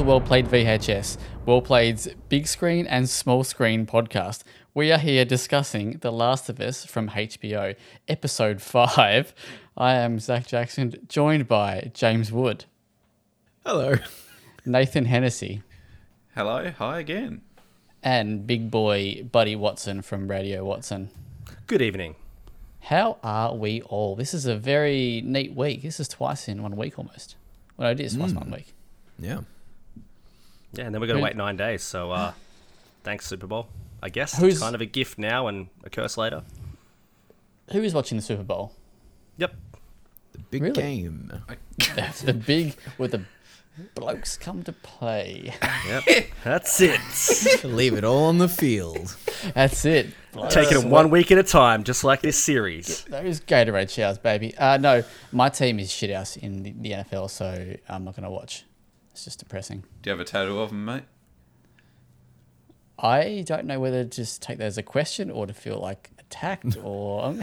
Welcome to Well Played VHS, Well Played's big screen and small screen podcast. We are here discussing The Last of Us from HBO, episode 5. I am Zach Jackson, joined by James Wood, Hello. Nathan Hennessy, Hello, hi again. and big boy Buddy Watson from Radio Watson. Good evening. How are we all? This is a very neat week. This is twice in one week almost. Well, it is twice in one mm. week. Yeah. Yeah, and then we're gonna wait nine days. So uh, thanks Super Bowl. I guess Who's- it's kind of a gift now and a curse later. Who is watching the Super Bowl? Yep. The big Really? game. the big, where the blokes come to play. Yep. That's it. Leave it all on the field. That's it. Taking it one week at a time, just like this series. Those Gatorade showers, baby. Uh, no, my team is shit house in the, the NFL, so I'm not going to watch. It's just depressing. Do you have a tattoo of him, mate? I don't know whether to just take that as a question or to feel like attacked or.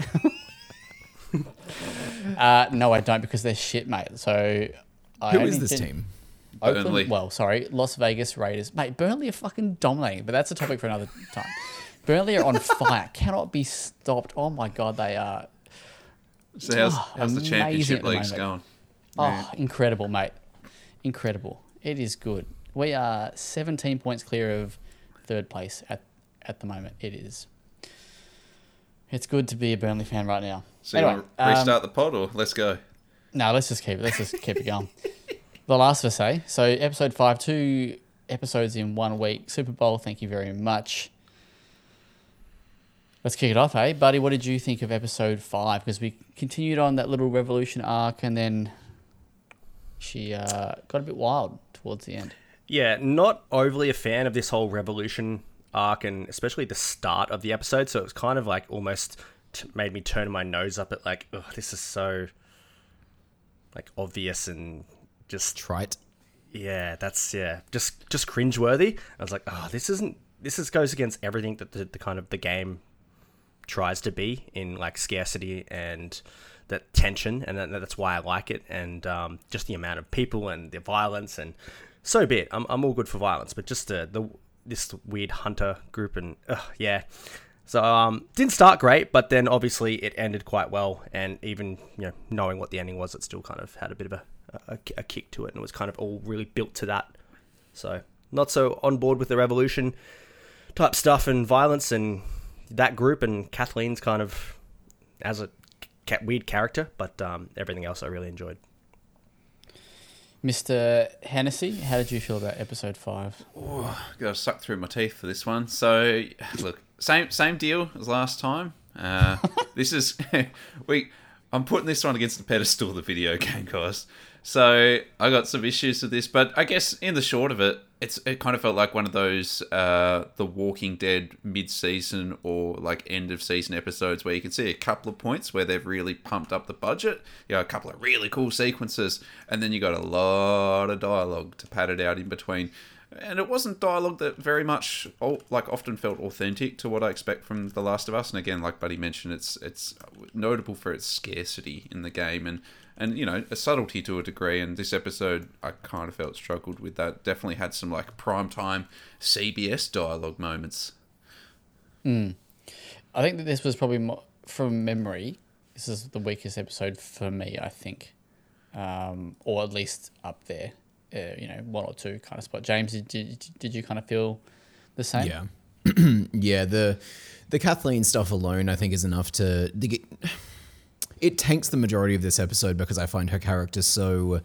uh, no, I don't because they're shit, mate. So. I Who only is this did- team? Oakland, Burnley. well, sorry, Las Vegas Raiders. Mate, Burnley are fucking dominating, but that's a topic for another time. Burnley are on fire, cannot be stopped. Oh my god, they are. So how's, Oh, how's the championship at the leagues going? Oh, incredible, mate. Incredible. It is good. We are 17 points clear of third place at, at the moment. It is. It's good to be a Burnley fan right now. So you want to um, restart the pod or let's go? No, let's just keep it. Let's just keep it going. The Last of Us, eh? So episode five, two episodes in one week. Super Bowl. Thank you very much. Let's kick it off, eh, buddy? What did you think of episode five? Because we continued on that little revolution arc, and then she uh, got a bit wild towards the end. Yeah, not overly a fan of this whole revolution arc, and especially the start of the episode. So it was kind of like almost t- made me turn my nose up at like, oh, this is so like obvious and just Trite. yeah, that's yeah, just just cringeworthy. I was like, oh, this isn't. This is goes against everything that the, the kind of the game tries to be in like scarcity and that tension, and that, that's why I like it. And um, just the amount of people and the violence, and so be it. I'm I'm all good for violence, but just the the this weird hunter group and ugh, yeah. So um, didn't start great, but then obviously it ended quite well, and even you know knowing what the ending was, it still kind of had a bit of a, a, a kick to it, and it was kind of all really built to that. So not so on board with the revolution type stuff and violence and that group, and Kathleen's kind of as ca- weird character, but um, everything else I really enjoyed. Mr. Hennessy, how did you feel about episode five? Got to suck through my teeth for this one. So look, same same deal as last time. Uh, this is we. I'm putting this one against the pedestal of the video game, guys. So I got some issues with this, but I guess in the short of it, it's it kind of felt like one of those uh, the Walking Dead mid-season or like end of season episodes where you can see a couple of points where they've really pumped up the budget. You know, a couple of really cool sequences, and then you got a lot of dialogue to pad it out in between. And it wasn't dialogue that very much, like, often felt authentic to what I expect from The Last of Us. And again, like Buddy mentioned, it's it's notable for its scarcity in the game and and you know a subtlety to a degree. And this episode, I kind of felt struggled with that. Definitely had some like prime time CBS dialogue moments. I think that this was probably mo from memory. This is the weakest episode for me, I think, um, or at least up there. Uh, you know, one or two kind of spot. James, did, did, did you kind of feel the same? Yeah. yeah, the the Kathleen stuff alone I think is enough to, to get, it tanks the majority of this episode because I find her character so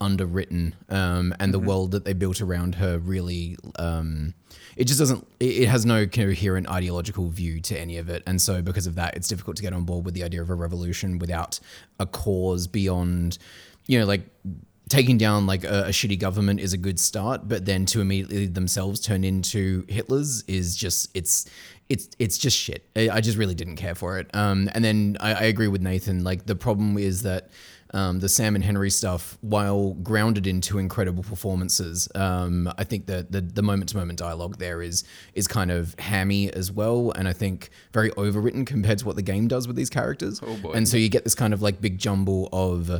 underwritten um, and the world that they built around her really um, it just doesn't it it has no coherent ideological view to any of it. And so because of that it's difficult to get on board with the idea of a revolution without a cause beyond you know like taking down like a, a shitty government is a good start, but then to immediately themselves turn into Hitler's is just it's it's it's just shit. I, I just really didn't care for it. Um, and then I, I agree with Nathan. Like the problem is that. Um, the Sam and Henry stuff, while grounded into incredible performances, um, I think that the the moment to moment dialogue there is is kind of hammy as well, and I think very overwritten compared to what the game does with these characters. Oh, boy. And so you get this kind of like big jumble of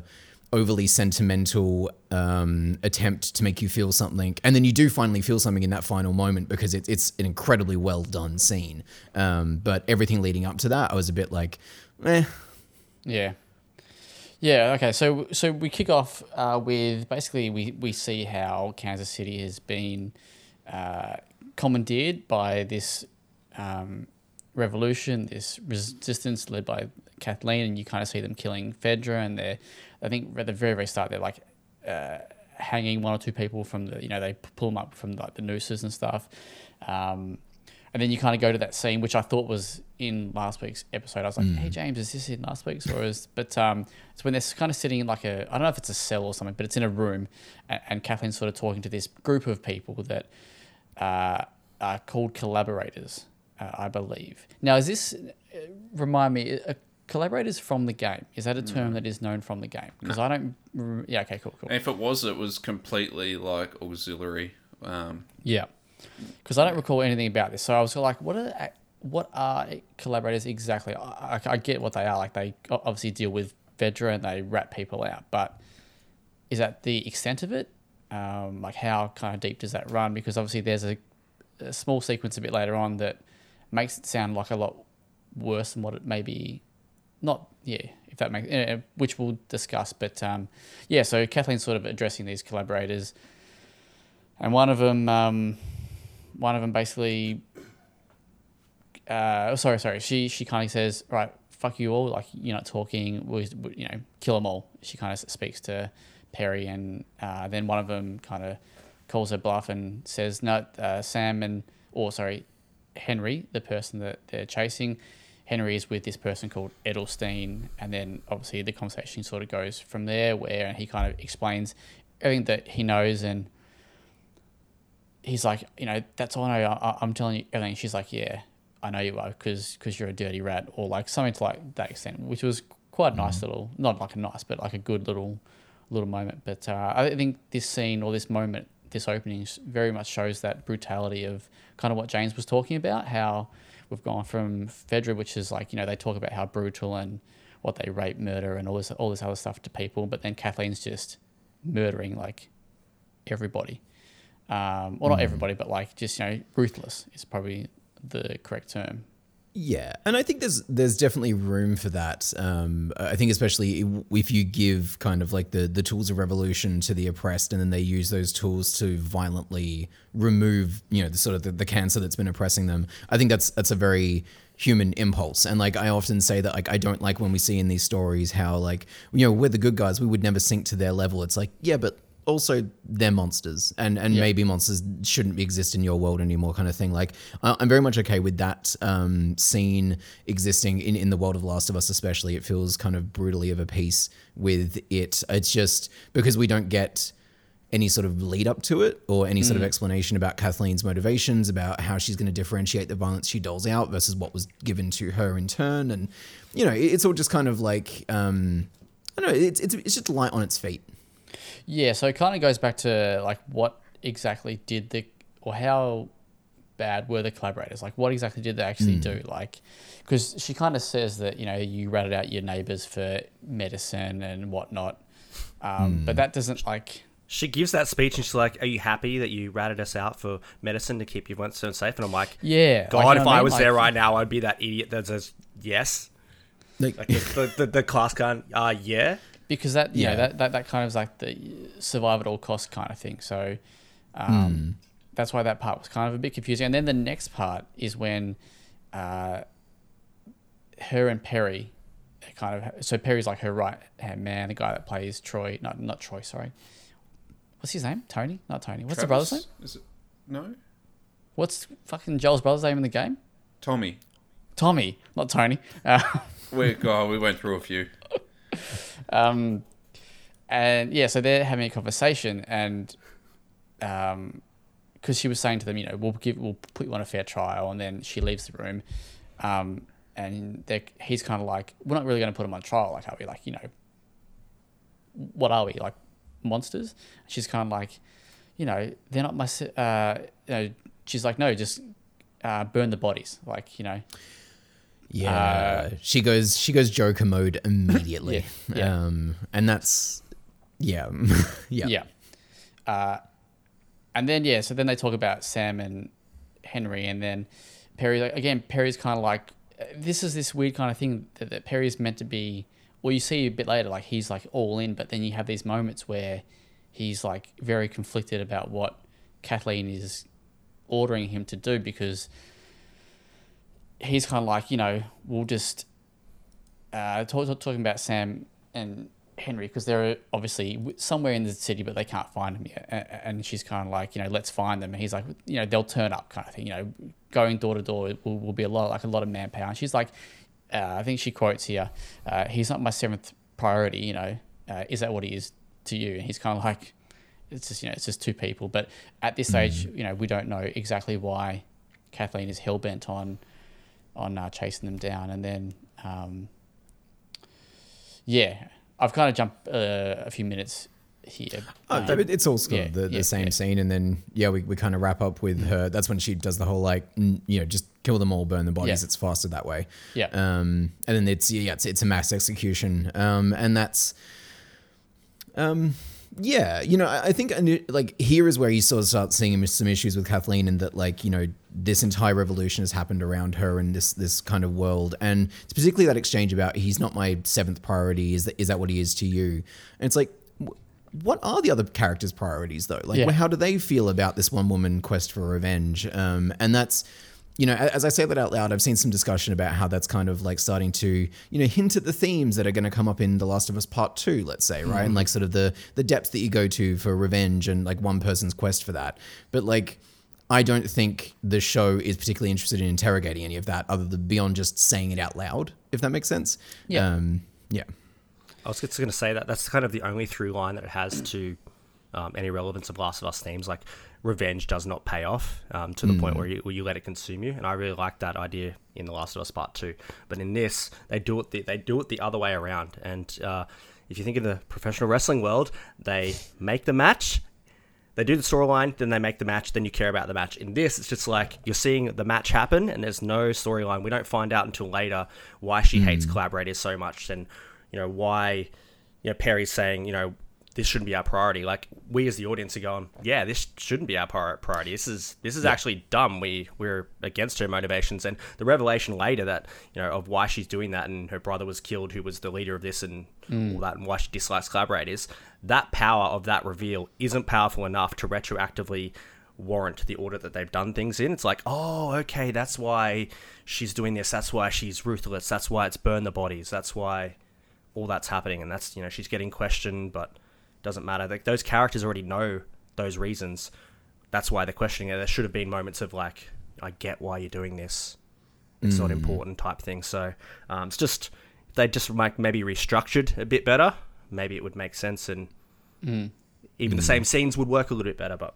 overly sentimental um, attempt to make you feel something, and then you do finally feel something in that final moment because it's it's an incredibly well done scene. Um, but everything leading up to that, I was a bit like, eh. Yeah. Yeah. Okay. So so we kick off uh, with basically we we see how Kansas City has been uh, commandeered by this um, revolution, this resistance led by Kathleen, and you kind of see them killing Fedra, and they're I think at the very very start they're like. Uh, hanging one or two people from the you know they pull them up from like the nooses and stuff um, and then you kind of go to that scene, which I thought was in last week's episode. I was like, "Hey James, is this in last week's or is?" But um, it's when they're kind of sitting in like a I don't know if it's a cell or something, but it's in a room, and, and Kathleen's sort of talking to this group of people that uh, are called collaborators, uh, I believe. Now, is this uh, remind me? Collaborators from the game is that a term that is known from the game? Because I don't. Yeah. Okay. Cool. Cool. And if it was, it was completely like auxiliary. Um, Yeah, because I don't recall anything about this. So I was like, what are what are collaborators exactly? I, I, I get what they are. Like they obviously deal with Fedra and they rat people out, but is that the extent of it? Um, like how kind of deep does that run? Because obviously there's a, a small sequence a bit later on that makes it sound like a lot worse than what it may be. Not yeah, if that makes uh, which we'll discuss. But um, yeah, so Kathleen's sort of addressing these collaborators and one of them, um, one of them basically, uh, oh, sorry, sorry, she she kind of says, right, fuck you all, like you're not talking, we, we- you know, kill them all. She kind of speaks to Perry, and uh, then one of them kind of calls her bluff and says, no, uh, Sam and, or sorry, Henry, the person that they're chasing. Henry is with this person called Edelstein, and then obviously the conversation sort of goes from there, where he kind of explains everything that he knows and he's like, you know, that's all I know. I, I'm telling you everything. She's like, yeah, I know you are because cause you're a dirty rat, or like something to like that extent, which was quite a nice little, not like a nice, but like a good little little moment. But uh, I think this scene or this moment, this opening, very much shows that brutality of kind of what James was talking about. How we've gone from Fedra, which is like you know they talk about how brutal and what they rape, murder, and all this all this other stuff to people, but then Kathleen's just murdering like everybody um, well, not everybody, but like just you know, ruthless is probably the correct term. Yeah, and I think there's there's definitely room for that. Um, I think especially if you give kind of like the the tools of revolution to the oppressed, and then they use those tools to violently remove you know the sort of the, the cancer that's been oppressing them. I think that's that's a very human impulse and like i often say that like i don't like when we see in these stories how like you know we're the good guys we would never sink to their level it's like yeah but also they're monsters and and maybe monsters shouldn't exist in your world anymore kind of thing. Like i'm very much okay with that um, scene existing in, in the world of last of us especially. It feels kind of brutally of a piece with it. It's just because we don't get any sort of lead up to it or any sort of explanation about Kathleen's motivations, about how she's going to differentiate the violence she doles out versus what was given to her in turn. And, you know, it's all just kind of like, um, I don't know, it's, it's, it's just light on its feet. Yeah, so it kind of goes back to like what exactly did the or how bad were the collaborators? Like, what exactly did they actually do? Like, because she kind of says that you know you ratted out your neighbors for medicine and whatnot, um, but that doesn't like. She gives that speech and she's like, "Are you happy that you ratted us out for medicine to keep you so safe?" And I'm like, Yeah, like, God, you know if what I I mean? was there right now, I'd be that idiot that says yes. Like, Like the, the, the class gun, uh, yeah. Because that you Yeah. know that, that that kind of is like the survive at all costs kind of thing. So um, that's why that part was kind of a bit confusing. And then the next part is when uh, her and Perry kind of so Perry's like her right hand man, the guy that plays Troy, not not Troy, sorry. What's his name? Tony? Not Tony. What's the brother's name? Is it? No? What's fucking Joel's brother's name in the game? Tommy. Tommy, not Tony. Uh, We, oh, we went through a few. Um, and yeah, so they're having a conversation, and um, because she was saying to them, you know, we'll give, we'll put you on a fair trial, and then she leaves the room, um, and he's kind of like, we're not really going to put him on trial, like, are we? Like, you know, what are we like, monsters? She's kind of like, you know, they're not my, uh, you know, she's like, no, just uh, burn the bodies, like, you know, Yeah, she goes she goes Joker mode immediately, Yeah, yeah. Um, and that's Yeah. yeah. Yeah. Uh, and then yeah, so then they talk about Sam and Henry, and then Perry like, again. Perry's kind of like uh, this is this weird kind of thing that, that Perry's meant to be. Well, you see a bit later, like he's like all in, but then you have these moments where he's like very conflicted about what Kathleen is ordering him to do because he's kind of like you know we'll just uh, talk, talk- talking about Sam and Henry because they're obviously somewhere in the city, but they can't find them yet. A- And she's kind of like, you know, let's find them. And he's like, you know, they'll turn up, kind of thing. You know, going door to door will, will be a lot, like a lot of manpower. And she's like, uh, I think she quotes here, uh, he's not my seventh priority. You know, uh, is that what he is to you? And he's kind of like, it's just you know, it's just two people. But at this stage, you know, we don't know exactly why Kathleen is hell bent on on uh, chasing them down. And then, um, yeah, I've kind of jumped uh, a few minutes here. Oh, Um, but it's all yeah, of the, the yeah, same yeah. scene, and then yeah, we, we kind of wrap up with her. That's when she does the whole like, mm, you know, just kill them all, burn the bodies. It's faster that way. Yeah. Um, and then it's yeah, it's, it's a mass execution. Um, and that's, um, yeah, you know, I think like here is where you sort of start seeing some issues with Kathleen, and that like you know this entire revolution has happened around her and this this kind of world, and it's particularly that exchange about he's not my seventh priority. Is that is that what he is to you? And it's like. What are the other characters' priorities though? Like, Yeah. how do they feel about this one woman quest for revenge? Um, and that's, you know, as I say that out loud, I've seen some discussion about how that's kind of like starting to, you know, hint at the themes that are going to come up in The Last of Us Part Two, let's say, right? And like sort of the the depth that you go to for revenge and like one person's quest for that. But like, I don't think the show is particularly interested in interrogating any of that, other than beyond just saying it out loud, if that makes sense. Yeah. Um, yeah. I was just going to say that that's kind of the only through line that it has to um, any relevance of Last of Us themes. Like revenge does not pay off um, to the point where you, where you let it consume you, and I really like that idea in The Last of Us Part Two. But in this, they do it the, they do it the other way around. And uh, if you think in the professional wrestling world, they make the match. They do the storyline, then they make the match, then you care about the match. In this, it's just like you're seeing the match happen, and there's no storyline. We don't find out until later why she hates collaborators so much, and you know why you know Perry's saying you know this shouldn't be our priority. Like we as the audience are going, yeah, this shouldn't be our pri- priority. This is this is actually dumb. We we're against her motivations, and the revelation later that you know of why she's doing that, and her brother was killed, who was the leader of this, and mm. all that, and why she dislikes collaborators. That power of that reveal isn't powerful enough to retroactively warrant the order that they've done things in. It's like, oh, okay, that's why she's doing this. That's why she's ruthless. That's why it's burn the bodies. That's why all that's happening, and that's you know she's getting questioned, but doesn't matter. Like those characters already know those reasons. That's why they're questioning it. There should have been moments of like, I get why you're doing this. It's not mm. important type thing. So um, it's just if they just like maybe restructured a bit better, maybe it would make sense, and mm. even the mm. same scenes would work a little bit better. But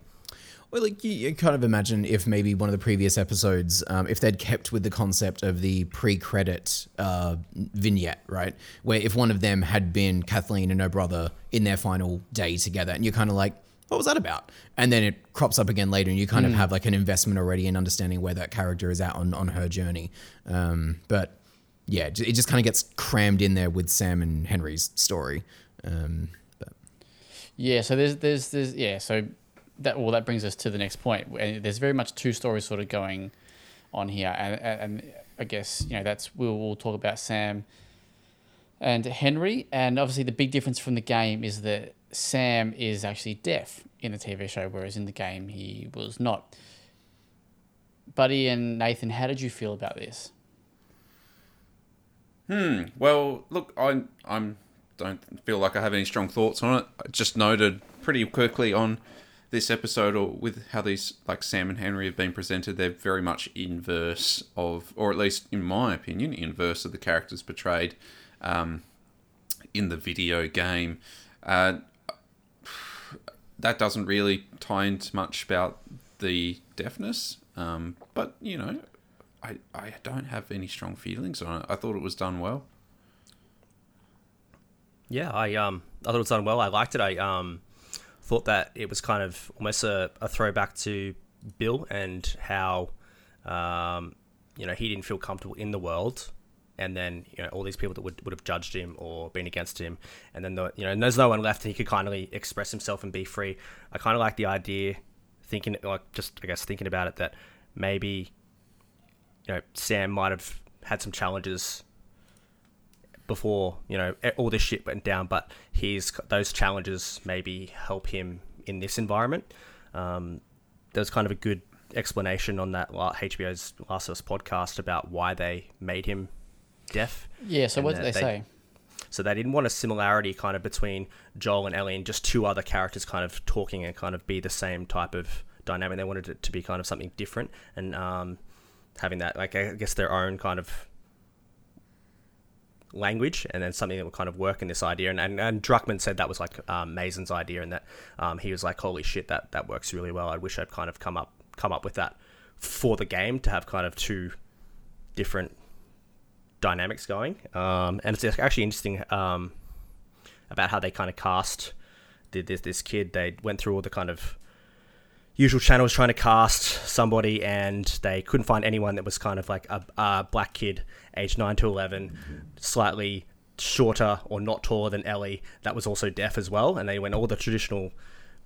Well, like you, you kind of imagine if maybe one of the previous episodes, um, if they'd kept with the concept of the pre-credit uh, vignette, right, where if one of them had been Kathleen and her brother in their final day together, and you're kind of like, what was that about? And then it crops up again later, and you kind of have like an investment already in understanding where that character is at on on her journey. Um, but yeah, it just kind of gets crammed in there with Sam and Henry's story. Um, but Yeah, so there's there's there's yeah, so that well that brings us to the next point. And there's very much two stories sort of going on here, and and, I guess you know that's we'll, we'll talk about Sam and Henry, and obviously the big difference from the game is that Sam is actually deaf in the TV show, whereas in the game he was not. Buddy and Nathan, how did you feel about this? Hmm. Well, look, I I'm don't feel like I have any strong thoughts on it. I just noted pretty quickly on this episode, or with how these like Sam and Henry have been presented, they're very much inverse of, or at least in my opinion, inverse of the characters portrayed um, in the video game. Uh, that doesn't really tie into much about the deafness, um, but you know, I, I don't have any strong feelings on it. I thought it was done well. Yeah, I um I thought it was done well. I liked it. I um thought that it was kind of almost a, a throwback to Bill and how um you know he didn't feel comfortable in the world and then you know all these people that would, would have judged him or been against him, and then the, you know and there's no one left, and he could kindly express himself and be free. I kind of like the idea, thinking like just I guess thinking about it that maybe you know Sam might have had some challenges before you know all this shit went down, but he's those challenges maybe help him in this environment. Um, there's kind of a good explanation on that HBO's Last of Us podcast about why they made him deaf. Yeah. So what did that they, say? So they didn't want a similarity kind of between Joel and Ellie and just two other characters kind of talking and kind of be the same type of dynamic. They wanted it to be kind of something different and um, having that, like, I guess their own kind of language and then something that would kind of work in this idea. And, and, and Druckmann said that was like um, Mazin's idea and that um, he was like, holy shit, that, that works really well. I wish I'd kind of come up, come up with that for the game to have kind of two different dynamics going. Um, and it's actually interesting um, about how they kind of cast this this kid. They went through all the kind of usual channels trying to cast somebody, and they couldn't find anyone that was kind of like a, a black kid, aged nine to eleven, slightly shorter or not taller than Ellie. That was also deaf as well, and they went all the traditional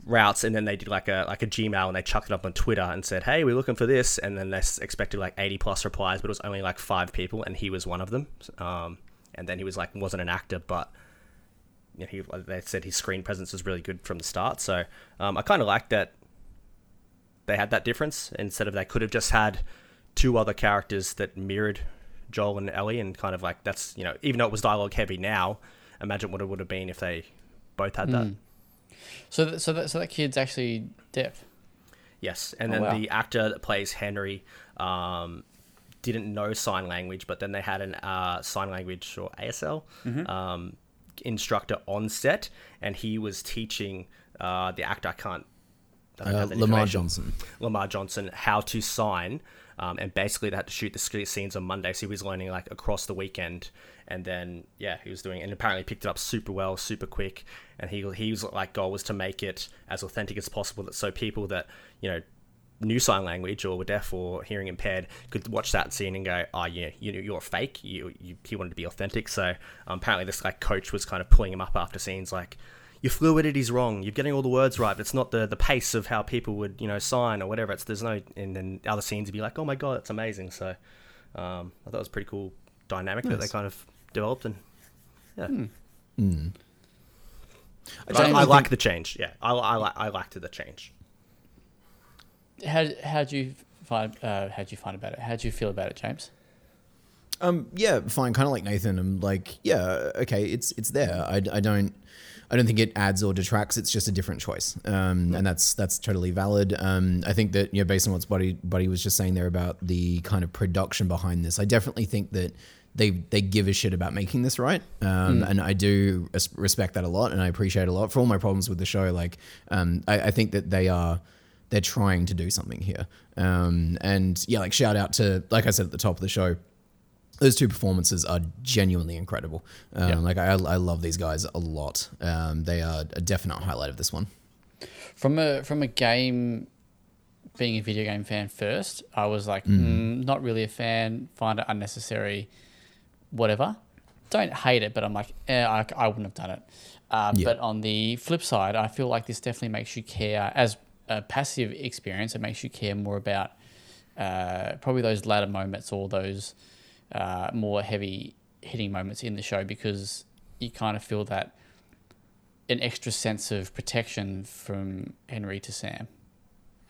routes and then they did like a like a gmail and they chucked it up on twitter and said hey we're looking for this. And then they expected like 80 plus replies but it was only like five people and he was one of them. Um, and then he was like wasn't an actor but you know, he, they said his screen presence was really good from the start. So um, i kind of like that they had that difference instead of they could have just had two other characters that mirrored joel and ellie and kind of like that's you know even though it was dialogue heavy now imagine what it would have been if they both had that So th- so that so that kid's actually deaf. Yes, and Oh, then wow. the actor that plays Henry um, didn't know sign language, but then they had an uh, sign language or ASL Mm-hmm. um, instructor on set, and he was teaching uh, the actor. I can't. Uh, Lamar. Johnson. Lamar Johnson how to sign, um, and basically they had to shoot the scenes on Monday, so he was learning like across the weekend, and then yeah, he was doing, and apparently picked it up super well, super quick, and he he was like goal was to make it as authentic as possible, that so people that you know new sign language or were deaf or hearing impaired could watch that scene and go, oh yeah, you you're fake. You, you he wanted to be authentic, so um, apparently this like coach was kind of pulling him up after scenes like your fluidity's wrong. You're getting all the words right, but it's not the the pace of how people would you know sign or whatever. It's there's no and then other scenes would be like, oh my god, it's amazing. So um, I thought it was a pretty cool dynamic that they kind of developed and yeah. Hmm. But I, I I like the change. Yeah, I I, li- I liked the change. How how do you find uh, how do you find about it? How do you feel about it, James? Um, yeah, fine. Kind of like Nathan. I'm like, yeah, okay, it's it's there. I, I don't I don't think it adds or detracts. It's just a different choice, um, and that's that's totally valid. Um, I think that you know, based on what Buddy Buddy was just saying there about the kind of production behind this, I definitely think that they they give a shit about making this right, um, and I do respect that a lot, and I appreciate a lot for all my problems with the show. Like, um, I, I think that they are they're trying to do something here, um, and yeah, like shout out to like I said at the top of the show those two performances are genuinely incredible. Um, Yeah. Like I, I love these guys a lot. Um, they are a definite highlight of this one. From a from a game, being a video game fan first, I was like, mm, not really a fan. Find it unnecessary. Whatever. Don't hate it, but I'm like, eh, I, I wouldn't have done it. Um, Yeah. But on the flip side, I feel like this definitely makes you care as a passive experience. It makes you care more about uh, probably those latter moments or those uh, more heavy hitting moments in the show because you kind of feel that an extra sense of protection from Henry to Sam,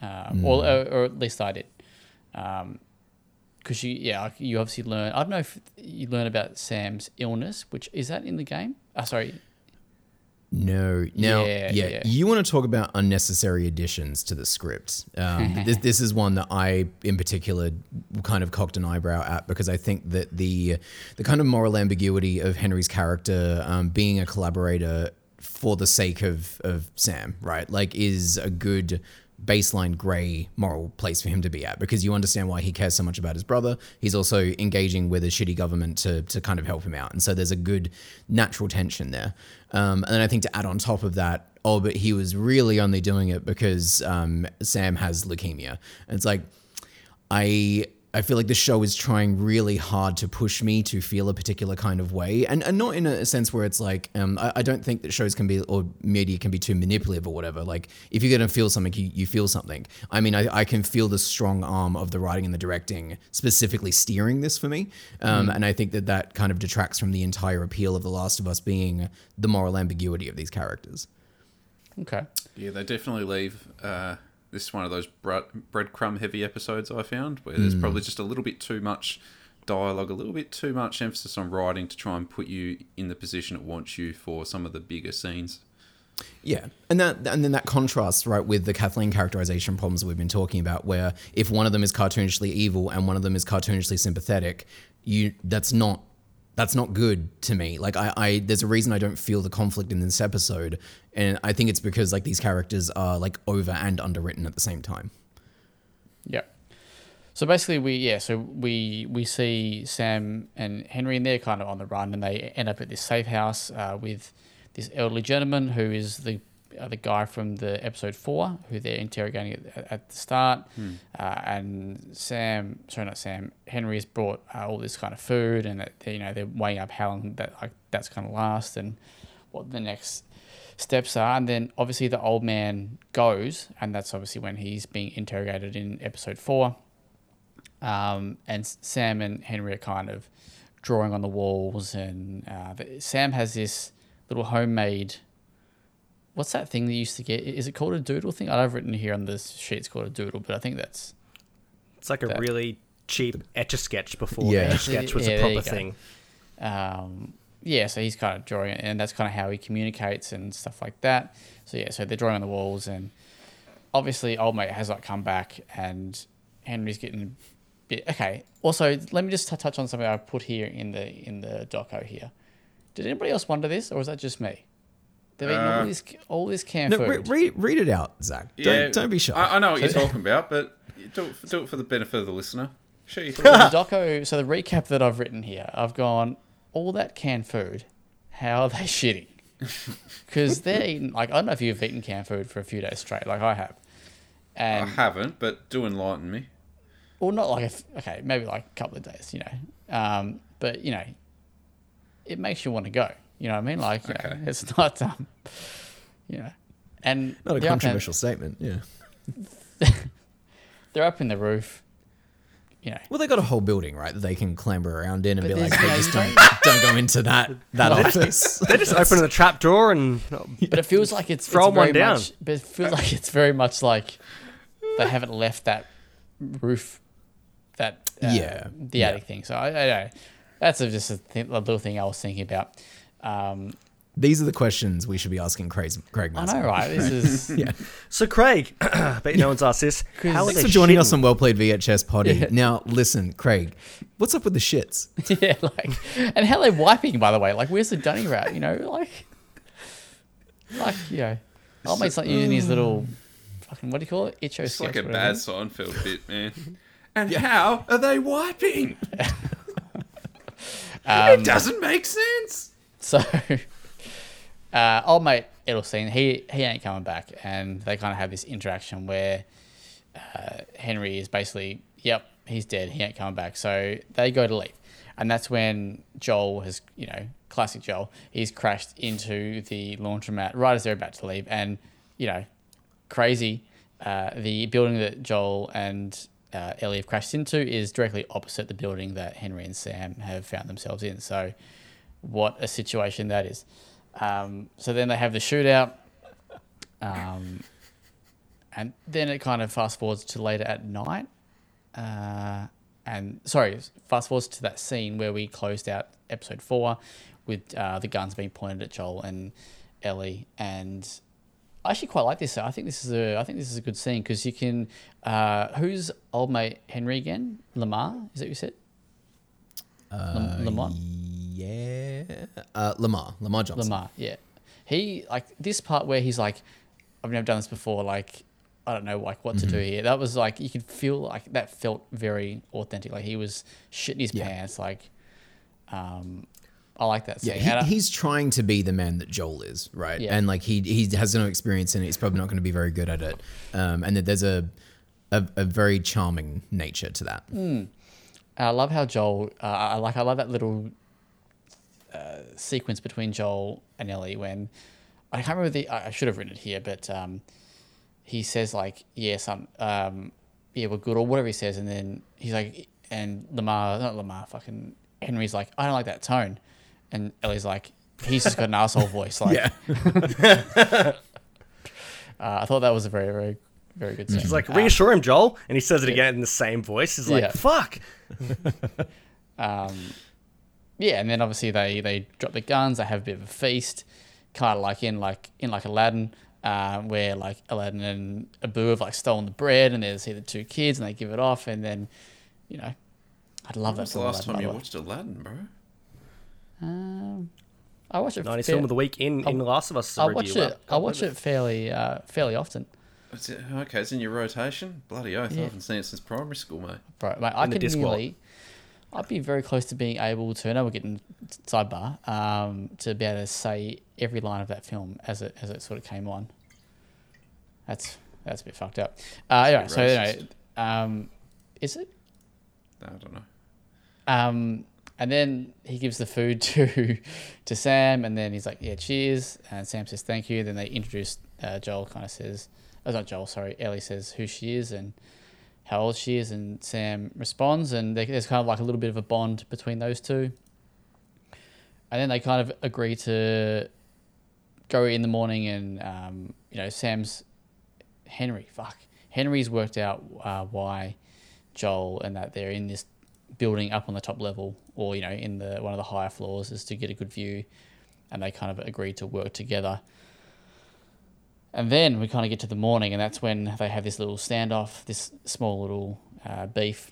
um, or, or or at least I did, because you yeah you obviously learn. I don't know if you learn about Sam's illness, which is that in the game. Uh, sorry, No, now, Yeah, yeah, yeah. you want to talk about unnecessary additions to the script. Um, this, this is one that I, in particular, kind of cocked an eyebrow at because I think that the the kind of moral ambiguity of Henry's character um, being a collaborator for the sake of of Sam, right, like, is a good baseline gray moral place for him to be at because you understand why he cares so much about his brother. He's also engaging with a shitty government to, to kind of help him out. And so there's a good natural tension there. Um, and then I think to add on top of that, oh, but he was really only doing it because um, Sam has leukemia. And it's like, I I feel like the show is trying really hard to push me to feel a particular kind of way, and and not in a sense where it's like um, I, I don't think that shows can be or media can be too manipulative or whatever. Like if you're gonna feel something, you, you feel something. I mean, I, I can feel the strong arm of the writing and the directing specifically steering this for me, um, and I think that that kind of detracts from the entire appeal of The Last of Us being the moral ambiguity of these characters. Okay. Yeah, they definitely leave. Uh, this is one of those bread, breadcrumb heavy episodes I found where there's hmm. probably just a little bit too much dialogue, a little bit too much emphasis on writing to try and put you in the position it wants you for some of the bigger scenes. Yeah, and that and then that contrasts right with the Kathleen characterization problems we've been talking about, where if one of them is cartoonishly evil and one of them is cartoonishly sympathetic, you that's not that's not good to me. Like I, I there's a reason I don't feel the conflict in this episode, and I think it's because like these characters are like over and underwritten at the same time. Yeah. So basically, we yeah, so we we see Sam and Henry, and they're kind of on the run, and they end up at this safe house uh, with this elderly gentleman who is the uh, the guy from the episode four, who they're interrogating at, at the start, uh, and Sam, sorry, not Sam, Henry has brought uh, all this kind of food, and that they, you know they're weighing up how long that like that's going to last, and what the next steps are, and then obviously the old man goes, and that's obviously when he's being interrogated in episode four. Um, and Sam and Henry are kind of drawing on the walls, and uh, Sam has this little homemade. What's that thing they used to get? Is it called a doodle thing? I've written here on this sheet it's called a doodle, but I think that's It's like a That- really cheap etch a sketch before Yeah. etch a sketch was Yeah, a proper thing. um, yeah, so he's kind of drawing it, and that's kind of how he communicates and stuff like that. So yeah, so they're drawing on the walls, and obviously old mate has not come back, and Henry's getting a bit okay. Also, let me just t- touch on something I put here in the in the doco here. Did anybody else wonder this, or was that just me? They've eaten all Uh, this all this canned No, re- food. read read it out, Zach. Don't don't be shy. I, I know what you're talking about, but do it, for, do it for the benefit of the listener. Sure, you the doco. So the recap that I've written here, I've gone all that canned food. How are they shitting? Because they're eating like I don't know if you've eaten canned food for a few days straight, like I have, I and haven't, but do enlighten me. or not like a f okay, maybe like a couple of days, you know. Um, but you know, it makes you want to go. You know what I mean? Like, you know, it's not um, you know, and Not a they're up controversial statement. Yeah. they're up in the roof. You know, Well, they got a whole building, right, that they can clamber around in and But be like, there's hey, no just don't, don't go into that that office. They just open the trap door and but it feels like it's, Throw it's 'em one very down. much. But it feels like it's very much like they haven't left that roof, that uh, Yeah, the yeah. attic thing. So I, I don't know. That's a, just a, th- a little thing I was thinking about. Um, These are the questions we should be asking Craig, Craig I know, right? This is Yeah. So Craig, bet no one's asked this. How are Thanks they for joining shitting? us on Well Played VHS Potty. Yeah. Now, listen, Craig, what's up with the shits? yeah, like, and how they're wiping, by the way. Like, where's the dunny rat? You know, like, like you know, old mate's not using his little fucking what do you call it? Itcho It's sketch. like a whatever. bad Seinfeld bit, man. And yeah. how are they wiping? Um, it doesn't make sense. So, uh, old mate Edelstein, he he ain't coming back, and they kind of have this interaction where uh, Henry is basically, yep, he's dead. He ain't coming back. So they go to leave, and that's when Joel has, you know, classic Joel. He's crashed into the laundromat right as they're about to leave, and you know, crazy. Uh, the building that Joel and uh, Ellie have crashed into is directly opposite the building that Henry and Sam have found themselves in. So, what a situation that is. Um, so then they have the shootout, um, and then it kind of fast forwards to later at night. Uh, and sorry, fast forwards to that scene where we closed out episode four with uh, the guns being pointed at Joel and Ellie, and I actually quite like this. I think this is a I think this is a good scene because you can. Uh, who's old mate Henry again? Lamar is that what you said? Uh, Lamar. Yeah. Uh, Lamar. Lamar Johnson. Lamar, yeah. He like this part where he's like, I've never done this before. Like, I don't know, like what to do here. That was like you could feel like that felt very authentic. Like he was shitting his Yeah. pants. Like, um, I like that. Yeah, scene. I- he, he's trying to be the man that Joel is, right? Yeah. And like he he has no experience in it. He's probably not going to be very good at it. Um, and that there's a, a a very charming nature to that. I love how Joel. Uh, I like. I love that little uh, sequence between Joel and Ellie when I can't remember the. I should have written it here, but um, he says like, "Yes, I'm. Um, yeah, we're good," or whatever he says, and then he's like, and Lamar, not Lamar, fucking Henry's like, "I don't like that tone," and Ellie's like, "He's just got an asshole voice." Like, Yeah. uh, I thought that was a very, very, very good scene. He's like, reassure him, Joel, and he says it again in the same voice. He's like, Yeah. fuck. um, yeah, and then obviously they they drop the guns. They have a bit of a feast, kind of like in like in like Aladdin, uh, where like Aladdin and Abu have like stolen the bread, and they see the two kids, and they give it off, and then, you know, I'd love When that. was the last Aladdin, time you by the way. watched Aladdin, bro? Um, I watch it. 90s fair- film of the week in, in The Last of Us I watch it. I watch it fairly uh, fairly often. It's, okay, it's in your rotation. Bloody oath, I haven't seen it since primary school, mate. Right, mate, I In the could Discworld. nearly. I'd be very close to being able to. I know we're getting sidebar. Um, to be able to say every line of that film as it as it sort of came on. That's that's a bit fucked up. Uh, anyway, so anyway, um, is it? I don't know. Um, and then he gives the food to to Sam, and then he's like, "Yeah, cheers." And Sam says, "Thank you." Then they introduce uh, Joel. Kind of says, "Oh, not Joel. Sorry." Ellie says who she is and how old she is, and Sam responds, and there's kind of like a little bit of a bond between those two. And then they kind of agree to go in the morning, and um, you know, Sam's Henry. Fuck, Henry's worked out uh, why Joel and that they're in this building up on the top level or you know in the one of the higher floors is to get a good view and they kind of agreed to work together and then we kind of get to the morning and that's when they have this little standoff this small little uh, beef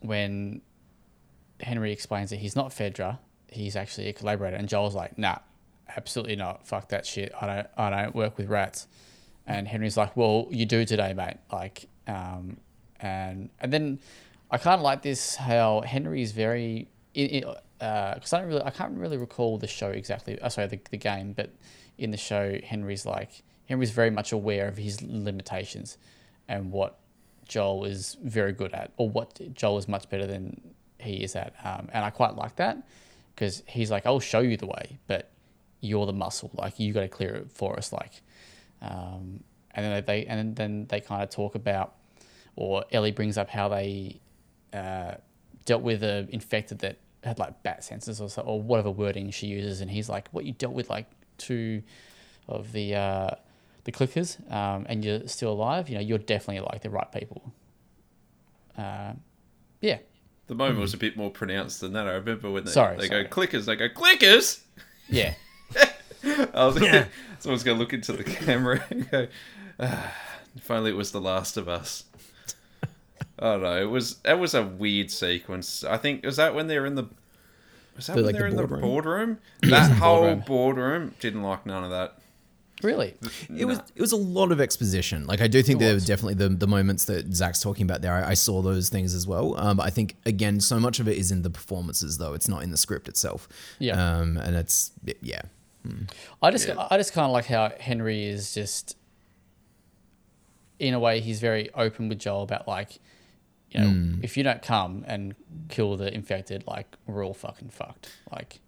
when henry explains that he's not fedra he's actually a collaborator and joel's like nah absolutely not. Fuck that shit. I don't i don't work with rats. And henry's like well you do today mate. Like um and and then I kind of like this how Henry is very because I don't really I can't really recall the show exactly. Oh, sorry, the, the game, but in the show, Henry's like Henry's very much aware of his limitations and what Joel is very good at, or what Joel is much better than he is at. Um, and I quite like that because he's like, I'll show you the way, but you're the muscle. Like you got to clear it for us. Like, um, and then they and then they kind of talk about, or Ellie brings up how they uh, dealt with a infected that had like bat senses or so, or whatever wording she uses, and he's like, "What you dealt with like two of the uh, the clickers, um, and you're still alive. You know, you're definitely like the right people." Uh, yeah, The moment was a bit more pronounced than that. I remember when they, Sorry, they sorry. go clickers, they go clickers. yeah, I was Yeah. someone's going to look into the camera and go, ah, if only it was The Last of Us. I don't know. It was that was a weird sequence. I think was that when they were in the was that The, when like, they were the in the boardroom? boardroom? That whole boardroom. boardroom didn't like none of that. really. It was it was a lot of exposition. Like I do think there were definitely the, the moments that Zach's talking about there. I, I saw those things as well. Um, but I think again, so much of it is in the performances, though. It's not in the script itself. Yeah. Um, and it's yeah. I just Yeah. I just kind of like how Henry is just in a way he's very open with Joel about like you know if you don't come and kill the infected like we're all fucking fucked like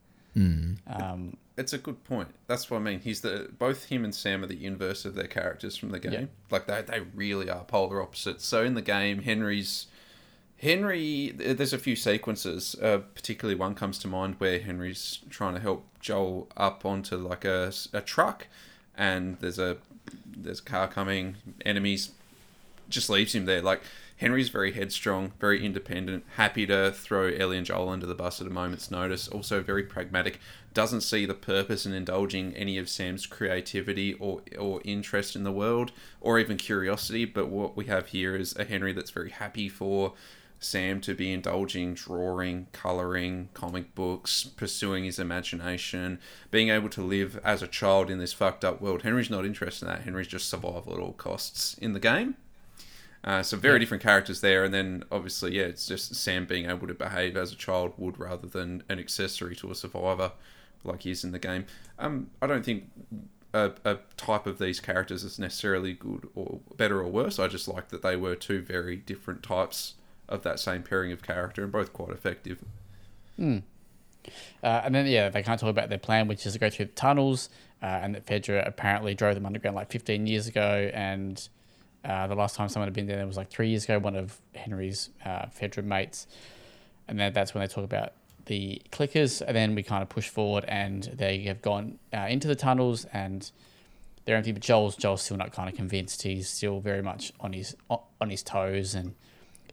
um It's a good point. That's what I mean. He's the both him and Sam are the inverse of their characters from the game. Yeah. Like they they really are polar opposites. So in the game, Henry's Henry. There's a few sequences. Uh, particularly one comes to mind where Henry's trying to help Joel up onto like a, a truck, and there's a there's a car coming. Enemies just leaves him there. Like Henry's very headstrong, very independent, happy to throw Ellie and Joel under the bus at a moment's notice. Also very pragmatic. Doesn't see the purpose in indulging any of Sam's creativity or or interest in the world, or even curiosity. But what we have here is a Henry that's very happy for Sam to be indulging, drawing, coloring, comic books, pursuing his imagination, being able to live as a child in this fucked up world. Henry's not interested in that. Henry's just survival at all costs in the game. Uh, so very different characters there, and then obviously, yeah, it's just Sam being able to behave as a child would rather than an accessory to a survivor, like he is in the game. Um, I don't think a, a type of these characters is necessarily good or better or worse. I just like that they were two very different types of that same pairing of character, and both quite effective. Uh, and then yeah, they can't talk about their plan, which is to go through the tunnels, uh, and that Fedra apparently drove them underground like 15 years ago, and uh, the last time someone had been there was like three years ago. One of Henry's uh, Fedra mates, and then that's when they talk about the clickers, and then we kind of push forward, and they have gone uh, into the tunnels, and they're empty. But Joel's Joel's still not kind of convinced. He's still very much on his on his toes and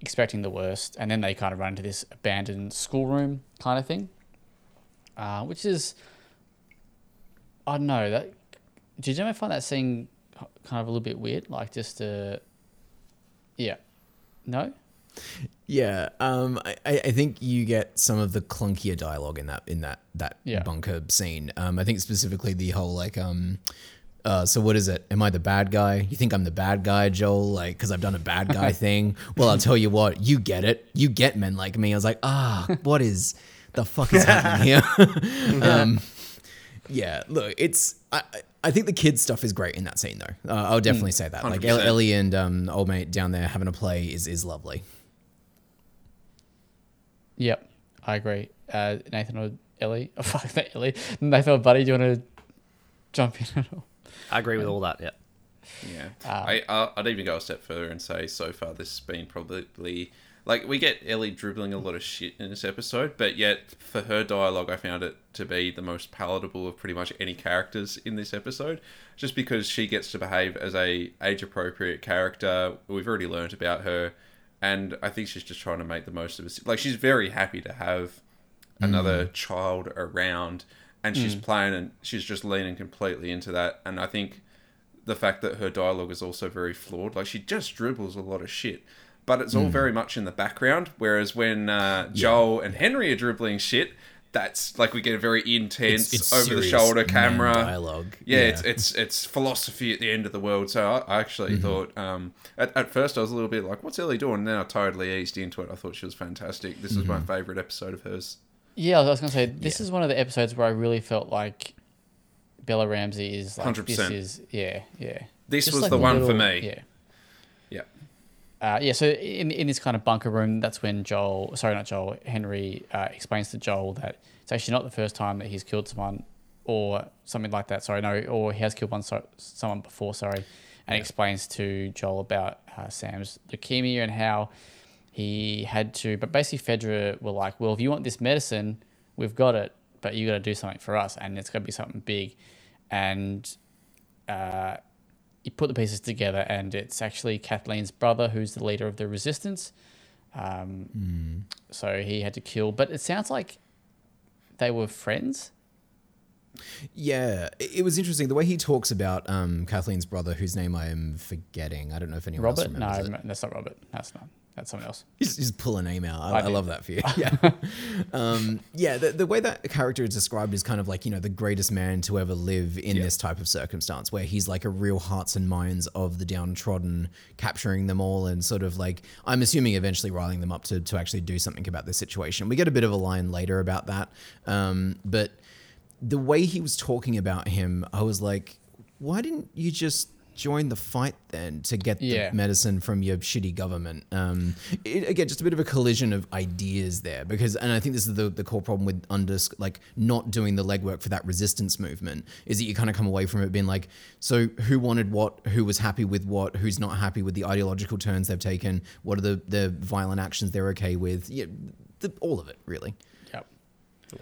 expecting the worst. And then they kind of run into this abandoned schoolroom kind of thing uh, which is I don't know that. Did you ever find that scene kind of a little bit weird? Like just uh, yeah, no, Yeah, um, I, I I think you get some of the clunkier dialogue in that in that that Yeah. bunker scene. Um, I think specifically the whole like um, uh, so what is it? Am I the bad guy? You think I'm the bad guy, Joel? Like, because I've done a bad guy thing? Well, I'll tell you what, you get it. You get men like me. I was like, ah, what is the fuck is happening here? um, yeah, look, it's. I, I- I think the kids stuff is great in that scene, though. Uh, I'll definitely say that. Like 100%. Ellie and um, old mate down there having a play is is lovely. yep, I agree. Uh, Nathan or Ellie? Oh, fuck that Ellie. Nathan or Buddy, do you want to jump in at all? I agree with all that. Yeah. Yeah, Ah. I I- I'd even go a step further and say so far this has been probably like we get Ellie dribbling a lot of shit in this episode, but yet for her dialogue, I found it to be the most palatable of pretty much any characters in this episode, just because she gets to behave as a age appropriate character. We've already learned about her, and I think she's just trying to make the most of it. Like she's very happy to have another mm. child around, and she's mm. playing and she's just leaning completely into that. And I think the fact that her dialogue is also very flawed. Like she just dribbles a lot of shit, but it's all very much in the background. Whereas when uh, Joel and Henry are dribbling shit, that's like we get a very intense, over-the-shoulder camera dialogue. Yeah, it's it's it's philosophy at the end of the world. So I, I actually thought um, at, at first I was a little bit like, "What's Ellie doing?" And then I totally eased into it. I thought she was fantastic. This was my favorite episode of hers. Yeah, I was gonna say this is one of the episodes where I really felt like Bella Ramsey is like 100%. this is yeah yeah. This Just was like the a one for me. Yeah. Yeah. Uh, yeah, so in, in this kind of bunker room, that's when Joel, sorry, not Joel, Henry uh, explains to Joel that it's actually not the first time that he's killed someone or something like that. Sorry, no, or he has killed one so, someone before. Sorry, and explains to Joel about uh, Sam's leukemia and how he had to. But basically, Fedra were like, "Well, if you want this medicine, we've got it, but you got to do something for us, and it's going to be something big." And uh, you put the pieces together, and it's actually Kathleen's brother who's the leader of the resistance. Um, So he had to kill, but it sounds like they were friends. Yeah, it was interesting the way he talks about um, Kathleen's brother, whose name I am forgetting. I don't know if anyone else Robert? No, it. that's not Robert. That's not. That's someone else. Just, just pull a name out. I, I I, love that for you. Yeah, um, yeah. The, the way that character is described is kind of like you know the greatest man to ever live in this type of circumstance, where he's like a real hearts and minds of the downtrodden, capturing them all and sort of like I'm assuming eventually riling them up to to actually do something about this situation. We get a bit of a line later about that, um, but the way he was talking about him, I was like, why didn't you just join the fight then to get Yeah. the medicine from your shitty government? Um, it, again, just a bit of a collision of ideas there because, and I think this is the, the core problem with under like not doing the legwork for that resistance movement is that you kind of come away from it being like, so who wanted what, who was happy with what, who's not happy with the ideological turns they've taken, what are the the violent actions they're okay with, yeah, the, all of it really. Yep.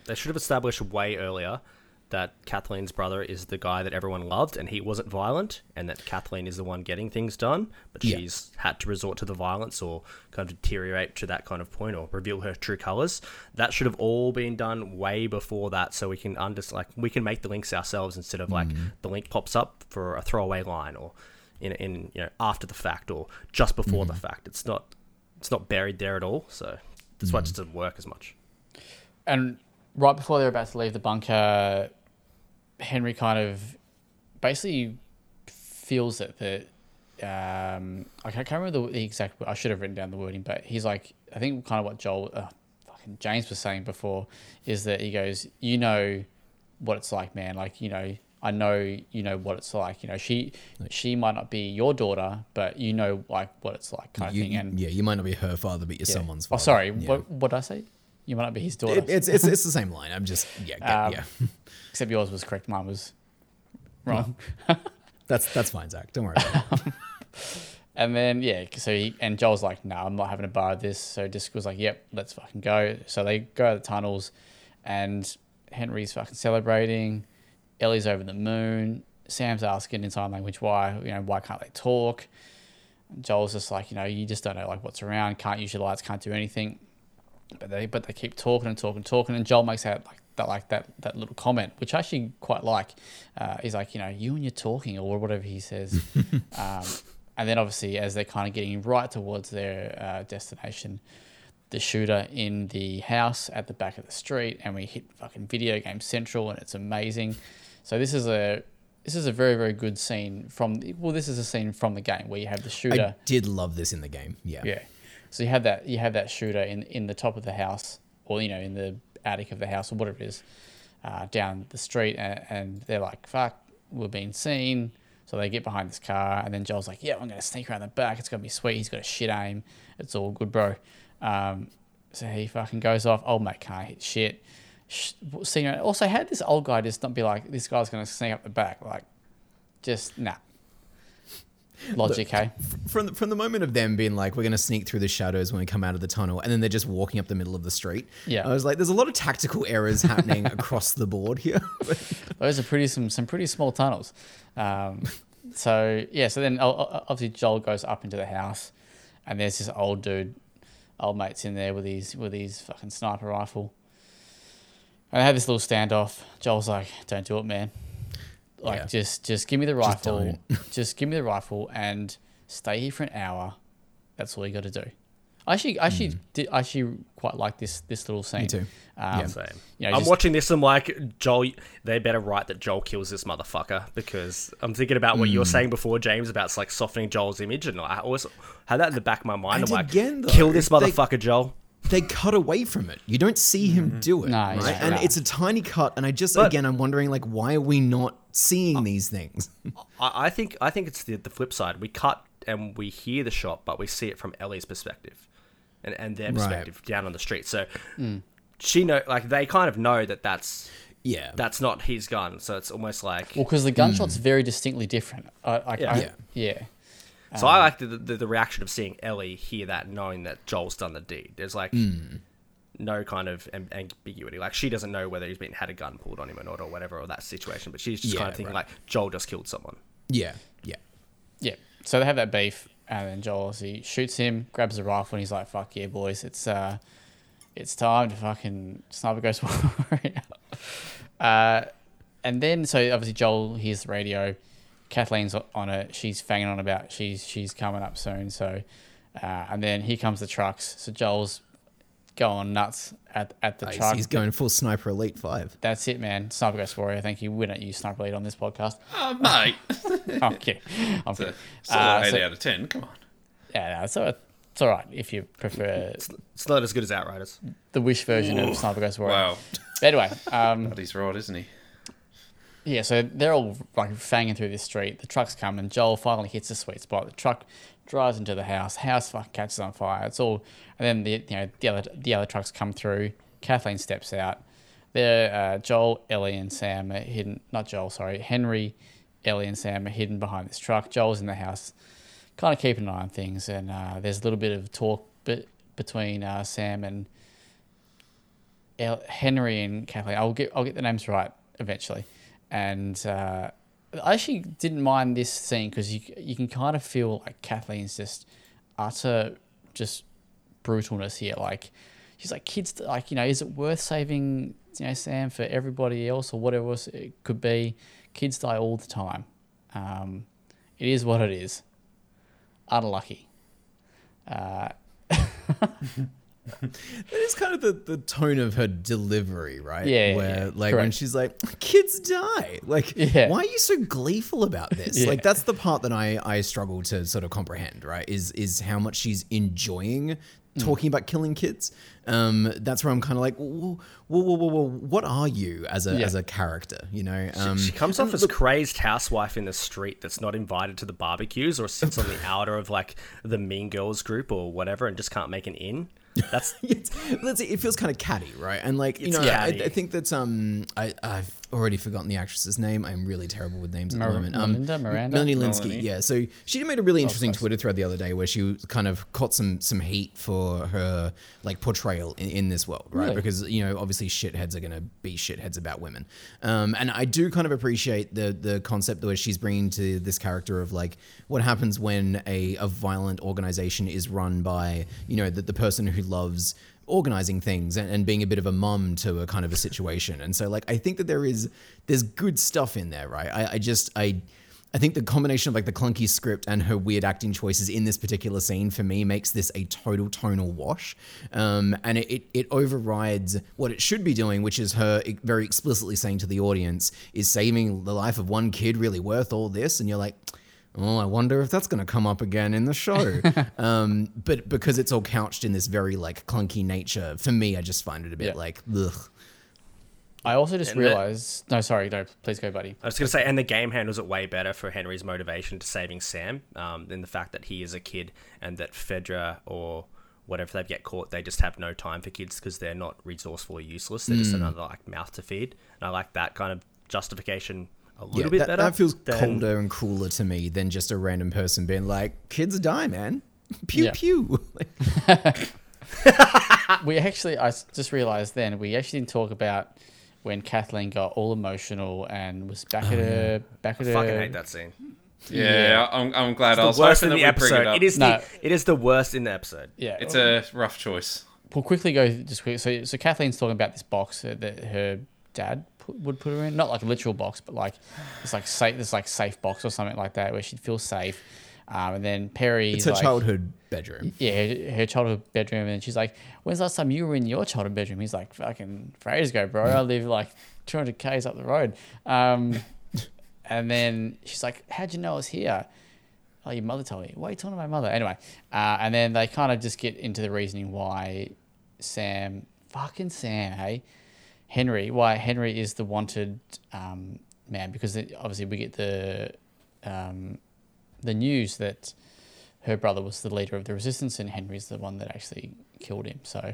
They should have established way earlier that Kathleen's brother is the guy that everyone loved and he wasn't violent, and that Kathleen is the one getting things done, but Yeah. she's had to resort to the violence or kind of deteriorate to that kind of point or reveal her true colors. That should have all been done way before that, so we can under like we can make the links ourselves instead of like mm. the link pops up for a throwaway line or in in you know after the fact or just before the mm. fact. It's not it's not buried there at all, so that's why it mm. just doesn't work as much. And right before they're about to leave the bunker, Henry kind of basically feels it that um, I can't remember the, the exact. I should have written down the wording, but he's like, I think kind of what Joel, uh, fucking James was saying before is that he goes, you know, what it's like, man. Like you know, I know you know what it's like. You know, she she might not be your daughter, but you know like what it's like kind You- of thing. And yeah, you might not be her father, but you're yeah. someone's Oh, sorry. Yeah. What what did I say? You might not be his daughter. It- it's, it's it's the same line. I'm just yeah Um, yeah. except yours was correct. Mine was wrong. That's that's fine, Zach. Don't worry. And then yeah, so he and Joel's like, "No, I'm not having a bar of this." So Disc was like, "Yep, let's fucking go." So they go to the tunnels, and Henry's fucking celebrating. Ellie's over the moon. Sam's asking in sign language why you know why can't they talk. And Joel's just like, you know, you just don't know like what's around. Can't use your lights. Can't do anything. But they but they keep talking and talking and talking. And Joel makes out like that like that that little comment, which I actually quite like. Uh, he's like, you know, you and you're talking or whatever he says. um, and then obviously, as they're kind of getting right towards their uh, destination, the shooter in the house at the back of the street, and we hit fucking video game central, and it's amazing. So this is a this is a very very good scene from well, this is a scene from the game where you have the shooter. I did love this in the game. Yeah. Yeah. So you have that you have that shooter in in the top of the house, or you know, in the attic of the house, or whatever it is, uh, down the street, and, and they're like, "Fuck, we're being seen." So they get behind this car, and then Joel's like, "Yeah, I'm gonna sneak around the back. It's gonna be sweet. He's got a shit aim. It's all good, bro." Um, so he fucking goes off. Old mate can't hit shit. Sh- Also, how this old guy just not be like, "This guy's gonna sneak up the back"? Like, just nah. Logic, hey? From the, from the moment of them being like, we're going to sneak through the shadows when we come out of the tunnel, and then they're just walking up the middle of the street. Yeah. I was like, there's a lot of tactical errors happening across the board here. Those are pretty some some pretty small tunnels. Um, so yeah, so then obviously Joel goes up into the house, and there's this old dude, old mate's in there with his with his fucking sniper rifle. And they have this little standoff. Joel's like, "Don't do it, man. Like, Yeah. just just give me the rifle. don't. Just, give me the rifle and stay here for an hour. That's all you got to do." I actually, I actually, did, I actually quite like this this little scene. Me too. Um, Yeah. Same. you know, I'm just- watching this. I'm like, Joel. They better write that Joel kills this motherfucker because I'm thinking about what you were Hmm. saying before, James, about like softening Joel's image, and I always had that in the back of my mind. And I'm like, again, though, kill this they- motherfucker, Joel. they cut away from it. You don't see him do it. No, right? yeah, and right. it's a tiny cut. And I just, But- again, I'm wondering, like, why are we not seeing these things? I, I think I think it's the the flip side. We cut and we hear the shot, but we see it from Ellie's perspective, and and their Right. perspective down on the street. So Hmm. she know like they kind of know that that's yeah. that's not his gun. So it's almost like Well, because the hmm. gunshot's very distinctly different. I, I, Yeah. I- Yeah. yeah. So I um, like the, the the reaction of seeing Ellie hear that, knowing that Joel's done the deed. There's like hmm. No kind of am- ambiguity. Like she doesn't know whether he's been had a gun pulled on him or not, or whatever, or that situation. But she's just Yeah, kind of thinking right. like Joel just killed someone. yeah. Yeah. Yeah. So they have that beef, and then Joel obviously shoots him, grabs the rifle, and he's like, "Fuck yeah, boys! It's uh, it's time to fucking sniper ghost warrior." uh, and then so obviously Joel hears the radio. Kathleen's on it. She's fanging on about she's she's coming up soon. So, uh, and then here comes the trucks. So Joel's going nuts at at the He's- truck. He's going full sniper elite five. That's it, man. Sniper Ghost Warrior. Thank you. We don't use Sniper Elite on this podcast. Oh, mate. I'm kidding. I'm It's kidding. solid Uh, 8 so- out of 10. Come on. Yeah, no, it's, all- it's all right if you prefer It's not as good as Outriders. the Wish version of Sniper Ghost Warrior. Wow. Anyway, um, But he's right, isn't he? yeah, so they're all like fanging through this street. The trucks come and Joel finally hits the sweet spot. The truck drives into the house. House fucking catches on fire. It's all, and then the you know the other the other trucks come through. Kathleen steps out. There, uh, Joel, Ellie, and Sam are hidden. Not Joel, sorry. Henry, Ellie, and Sam are hidden behind this truck. Joel's in the house, kind of keeping an eye on things. And uh, there's a little bit of talk bit between uh, Sam and El- Henry and Kathleen. I'll get I'll get the names right eventually. And uh, I actually didn't mind this scene because you you can kind of feel like Kathleen's just utter just brutalness here. Like she's like kids. Like you know, is it worth saving you know Sam for everybody else or whatever else it could be? Kids die all the time. Um, it is what it is. Unlucky. Uh, That is kind of the, the tone of her delivery, right? Yeah, yeah, Where, yeah. like, when she's like, kids die. Like, Yeah. why are you so gleeful about this? Yeah. Like, that's the part that I, I struggle to sort of comprehend, right? Is is how much she's enjoying talking about killing kids. Um, that's where I'm kind of like, whoa, whoa, whoa, whoa, whoa, what are you as a Yeah. as a character? You know, um, she comes off as a crazy housewife in the street that's not invited to the barbecues or sits on the outer of like the Mean Girls group or whatever and just can't make an in. That's it's, let's it feels kind of catty, right? And like you know, I. I think that's um, I I've already forgotten the actress's name. I'm really terrible with names at Mar- the moment. Um, Melinda, Miranda? Melanie Lynskey. Melanie. Yeah, so she made a really interesting Twitter thread the other day where she kind of caught some some heat for her like portrayal in, in this world, right? Really? Because you know, obviously, shitheads are gonna be shitheads about women. Um, and I do kind of appreciate the the concept where she's bringing to this character of like what happens when a a violent organization is run by you know the, the person who loves organizing things and, and being a bit of a mum to a kind of a situation. And so like i think that there is there's good stuff in there right? I, I just i I think the combination of like the clunky script and her weird acting choices in this particular scene for me makes this a total tonal wash, um, and it, it, overrides what it should be doing, which is her very explicitly saying to the audience, "Is saving the life of one kid really worth all this?" And you're like, "Oh, I wonder if that's going to come up again in the show." um, but because it's all couched in this very like clunky nature, for me, I just find it a bit Yeah. like, ugh. I also just And the- realized. No, sorry, no, please go, buddy. I was going to say, and the game handles it way better for Henry's motivation to saving Sam um, than the fact that he is a kid and that Fedra or whatever they get caught, they just have no time for kids because they're not resourceful or useless. They're just another like mouth to feed. And I like that kind of justification a little Yeah, bit that, better. that feels than- colder and cooler to me than just a random person being like, "Kids die, man." Pew Yeah. pew. we actually, I just realized then we actually didn't talk about when Kathleen got all emotional and was back oh, at her, back at I her. fucking hate that scene. Yeah, I'm, I'm glad I The was worst in the episode. it. It is No. the it is the worst in the episode. Yeah, It's a rough choice. We'll quickly go just quick. So, so Kathleen's talking about this box that, that her dad put, would put her in, not like a literal box, but like it's like safe, this like safe box or something like that, where she'd feel safe. Um, and then Perry, It's her like, childhood bedroom. yeah, her, her childhood bedroom, and she's like, "When's the last time you were in your childhood bedroom?" He's like, "Fucking for ages ago, bro. I live like 200 k's up the road." Um, and then she's like, "How'd you know I was here?" Oh, your mother told me. Why are you talking to my mother? Anyway, uh, and then they kind of just get into the reasoning why Sam, fucking Sam, hey, Henry, why Henry is the wanted um, man because it, obviously we get the um, the news that her brother was the leader of the resistance and Henry's the one that actually killed him. So,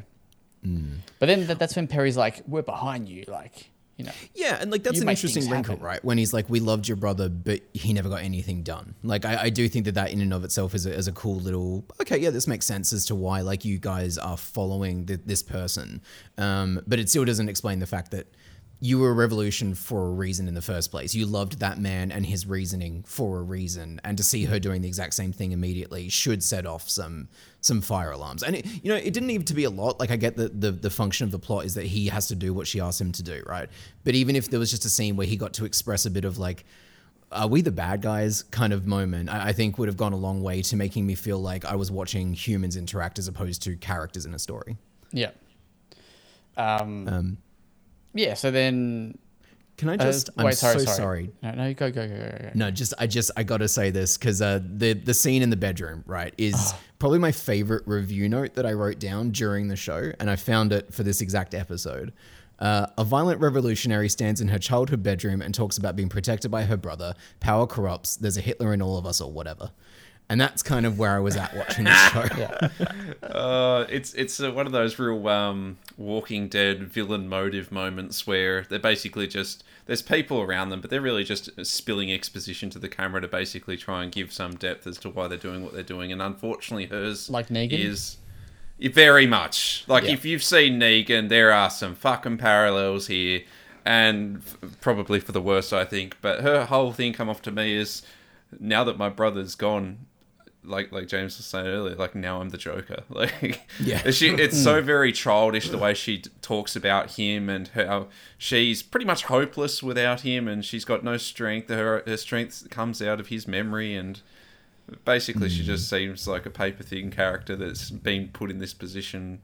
but then that, that's when Perry's like, "We're behind you," like you know. Yeah, and like that's an interesting wrinkle, happen. right? When he's like, "We loved your brother, but he never got anything done." Like, I, I do think that that in and of itself is a, is a cool little. Okay, yeah, this makes sense as to why like you guys are following th- this person, um, but it still doesn't explain the fact that you were a revolution for a reason in the first place. You loved that man and his reasoning for a reason, and to see her doing the exact same thing immediately should set off some some fire alarms. And it, you know, it didn't need to be a lot. Like I get that the the function of the plot is that he has to do what she asked him to do, right? But even if there was just a scene where he got to express a bit of like. Are we the bad guys? Kind of moment, I, I think would have gone a long way to making me feel like I was watching humans interact as opposed to characters in a story. Yeah. Um, Um, yeah. So then, Can I uh, just? I'm wait, sorry, so sorry. sorry. No, no, go, go, go, go, go. No, just I just I gotta say this because uh, the the scene in the bedroom right is probably my favorite review note that I wrote down during the show, and I found it for this exact episode. Uh, a violent revolutionary stands in her childhood bedroom and talks about being protected by her brother. Power corrupts. There's a Hitler in all of us, or whatever. And that's kind of where I was at watching this show. Yeah. Uh, it's it's uh, one of those real um, Walking Dead villain motive moments where they're basically just there's people around them, but they're really just spilling exposition to the camera to basically try and give some depth as to why they're doing what they're doing. And unfortunately, hers Like Negan? is very much like Yeah. if you've seen Negan, there are some fucking parallels here, and f- probably for the worst, I think. But her whole thing come off to me is now that my brother's gone, like like James was saying earlier, like now I'm the Joker. Like Yeah. she, it's so mm. very childish the way she talks about him and how she's pretty much hopeless without him, and she's got no strength. Her her strength comes out of his memory, and basically she just mm. seems like a paper thin character that's been put in this position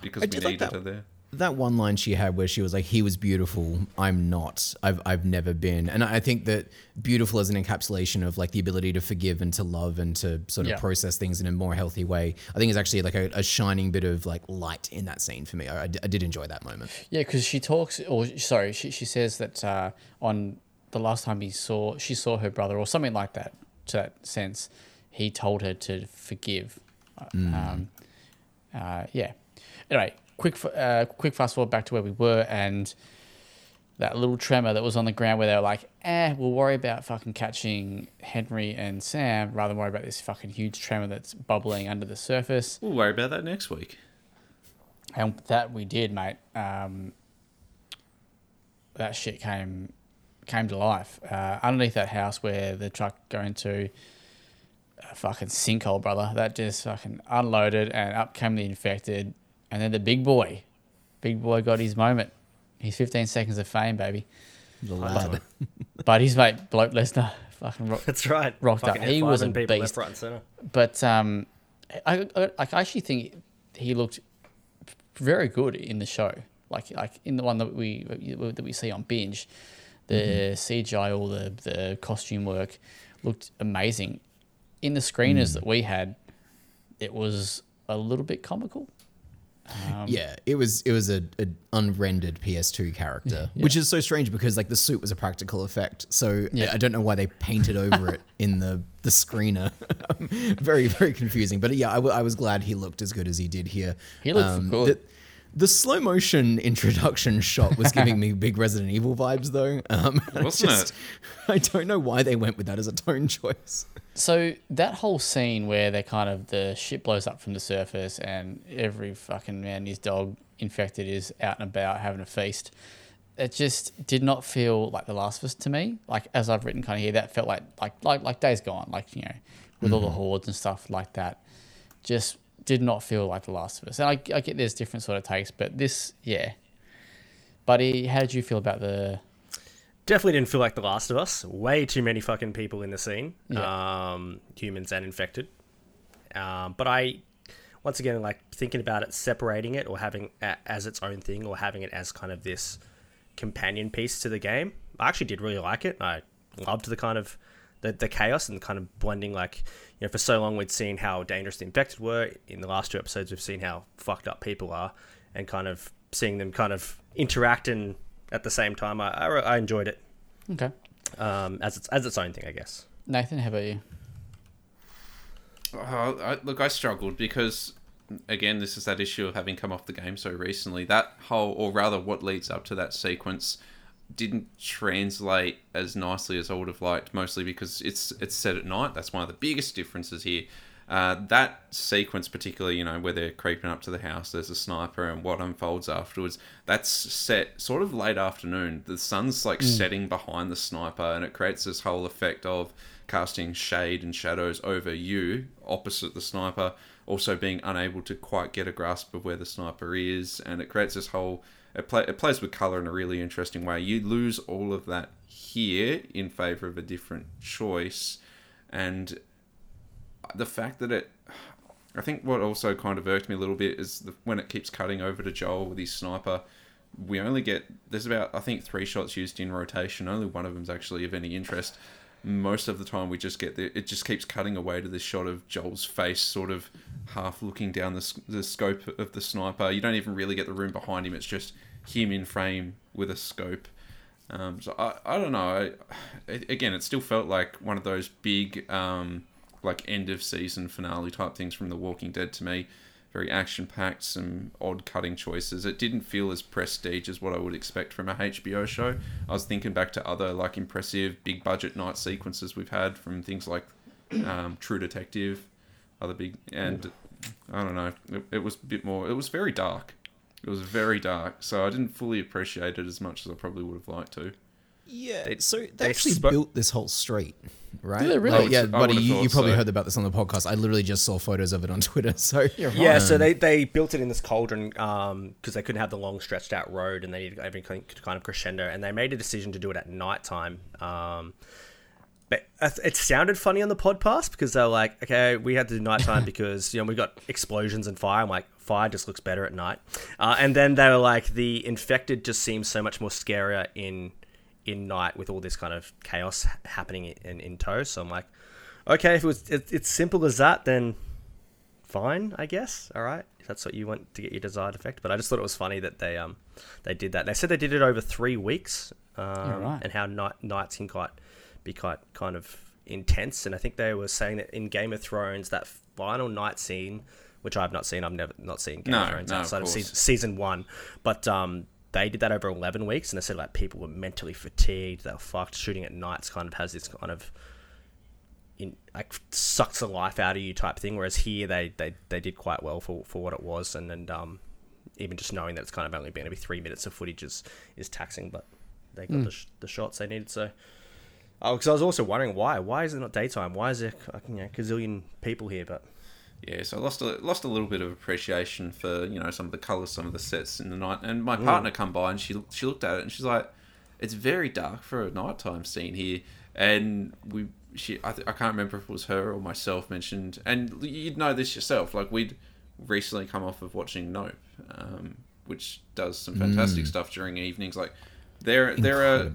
because I we did like her there. That one line she had where she was like, "He was beautiful. I'm not. I've I've never been." And I think that beautiful is an encapsulation of like the ability to forgive and to love and to sort of Yeah. process things in a more healthy way. I think is actually like a, a shining bit of like light in that scene for me. I, I d- I did enjoy that moment. Yeah, because she talks, or sorry, she, she says that uh, on the last time he saw, she saw her brother, or something like that, to that sense, he told her to forgive. Um, uh, yeah. Anyway, quick, uh, quick fast forward back to where we were, and that little tremor that was on the ground where they were like, eh, we'll worry about fucking catching Henry and Sam rather than worry about this fucking huge tremor that's bubbling under the surface. We'll worry about that next week. And that we did, mate. Um, that shit came came to life uh, underneath that house where the truck going to a fucking sinkhole, brother. That just fucking unloaded and up came the infected, and then the big boy, big boy got his moment. His 15 seconds of fame, baby. The lad. But his mate, Bloke Lesnar, fucking rock, That's right. Rocked up. He was a F5ing people beast. left, right, and center. but um, I, I, I actually think he looked very good in the show. Like like in the one that we that we see on binge, the CGI, all the the costume work looked amazing. In the screeners that we had, it was a little bit comical. Um, yeah, it was it was a, a unrendered PS2 character, which is so strange because like the suit was a practical effect. So Yeah. I, I don't know why they painted over it in the the screener. very very confusing. But yeah, I, w- I was glad he looked as good as he did here. He looked good. The, the slow motion introduction shot was giving me big Resident Evil vibes though. Um, Wasn't it? I don't know why they went with that as a tone choice. So that whole scene where they kind of the ship blows up from the surface and every fucking man and his dog infected is out and about having a feast. It just did not feel like The Last of Us to me. Like as I've written kind of here, that felt like like like like Days Gone, like you know, with all the mm-hmm. hordes and stuff like that. Just did not feel like The Last of Us. And I, I get there's different sort of takes, but this, yeah. Buddy, how did you feel about the? Definitely didn't feel like The Last of Us. Way too many fucking people in the scene, Yeah. um, humans and infected. Um, but I, once again, like thinking about it, separating it or having as its own thing or having it as kind of this companion piece to the game. I actually did really like it. I loved the kind of the, the chaos and the kind of blending. Like you know, for so long we'd seen how dangerous the infected were. In the last two episodes, we've seen how fucked up people are, and kind of seeing them kind of interact and at the same time. I, I, I enjoyed it Okay, um, as its as its own thing, I guess. Nathan, how about you? Oh, I, look, I struggled because, again, this is that issue of having come off the game so recently. That whole, or rather, what leads up to that sequence, didn't translate as nicely as I would have liked. Mostly because it's it's set at night. That's one of the biggest differences here. Uh, that sequence, particularly, you know, where they're creeping up to the house, there's a sniper, and what unfolds afterwards. That's set sort of late afternoon. The sun's like setting behind the sniper, and it creates this whole effect of casting shade and shadows over you opposite the sniper, also being unable to quite get a grasp of where the sniper is, and it creates this whole. It, play, it plays with color in a really interesting way. You lose all of that here in favor of a different choice, and the fact that it. I think what also kind of irked me a little bit is the, when it keeps cutting over to Joel with his sniper. We only get there's about I think three shots used in rotation. Only one of them's actually of any interest. Most of the time, we just get the it just keeps cutting away to this shot of Joel's face, sort of half looking down the the scope of the sniper. You don't even really get the room behind him. It's just him in frame with a scope. Um, so I, I don't know. I, it- again, it still felt like one of those big, um, like end of season finale type things from The Walking Dead to me. Very action packed, some odd cutting choices. It didn't feel as prestige as what I would expect from a HBO show. I was thinking back to other like impressive big budget night sequences we've had from things like um, True Detective, other big, and I don't know. It, it was a bit more. It was very dark. It was very dark, so I didn't fully appreciate it as much as I probably would have liked to. Yeah. They- so they, they actually spo- built this whole street, right? Did they really? Like, yeah, would- I buddy, you, you probably so. heard about this on the podcast. I literally just saw photos of it on Twitter. So Yeah, so they, they built it in this cauldron because they couldn't have the long stretched out road and they needed everything to kind of crescendo. And they made a decision to do it at nighttime. Um, but it it sounded funny on the podcast because they were like, okay, we had to do nighttime because you know we got explosions and fire. I'm like, fire just looks better at night. Uh, and then they were like, the infected just seems so much more scarier in in night with all this kind of chaos happening in, in tow. So I'm like, okay, if it was it, it's simple as that, then fine, I guess. All right, if that's what you want to get your desired effect. But I just thought it was funny that they um they did that. They said they did it over three weeks, um, right. and how night nights can quite be quite kind of intense. And I think they were saying that in Game of Thrones, that final night scene, which I've not seen, I've never not seen Game No, of Thrones no, outside of, course. season, season one, but um. They did that over eleven weeks, and they said like people were mentally fatigued. They were fucked. Shooting at nights kind of has this kind of in like sucks the life out of you type thing. Whereas here they they, they did quite well for, for what it was, and and um even just knowing that it's kind of only going to be three minutes of footage is is taxing, but they got the, sh- the shots they needed. So oh, because I was also wondering why why is it not daytime? Why is there like, you know gazillion people here? But Yeah, so I lost a lost a little bit of appreciation for you know some of the colours, some of the sets in the night. And Mm. my partner come by and she she looked at it and she's like, "It's very dark for a nighttime scene here." And we she I, th- I can't remember if it was her or myself mentioned, and you'd know this yourself. Like we'd recently come off of watching Nope, um, which does some fantastic Mm. stuff during evenings. Like there there are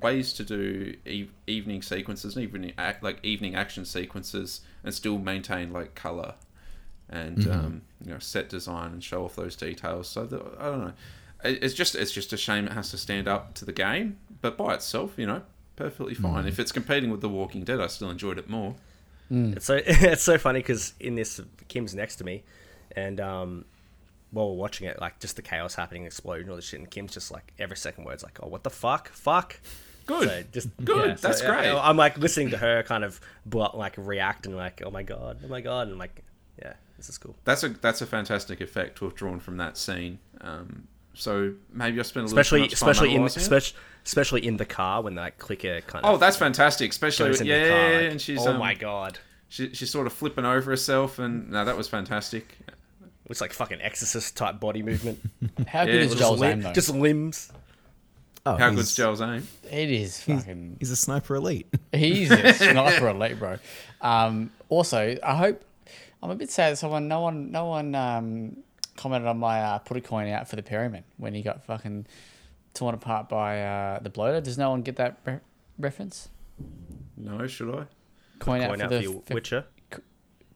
ways to do e- evening sequences and even like evening action sequences and still maintain like color and um, you know set design and show off those details. So that, i don't know. It's just it's just a shame it has to stand up to the game but by itself you know perfectly fine. If it's competing with the walking dead i still enjoyed it more. It's so it's so funny because in this Kim's next to me, and um, while we're watching it, like just the chaos happening, explosion, all this shit, and Kim's just like every second word's like, "Oh, what the fuck, fuck." Good. So just Good, so, that's yeah, great. I'm like listening to her kind of like react and like, "Oh my god, oh my god," and like, yeah, this is cool. that's a that's a fantastic effect to have drawn from that scene um, so maybe i spent a little Especially too time especially in it. especially especially in the car when that clicker kind of oh that's fantastic especially goes with, yeah the car. like, and she's oh um, my god. she, she's sort of flipping over herself and no that was fantastic Looks like fucking exorcist type body movement. How good Yeah, is just Joel's Lim- aim though? just limbs. Oh, how he's, good's Joel's aim it is fucking. He's a sniper elite. He's a sniper elite, bro. Um, also, I hope I'm a bit sad. that Someone, no one, no one um, commented on my uh, put a coin out for the Perryman when he got fucking torn apart by uh, the bloater. Does no one get that re- reference? no should i Coin, out Point for out the for your fe- Witcher.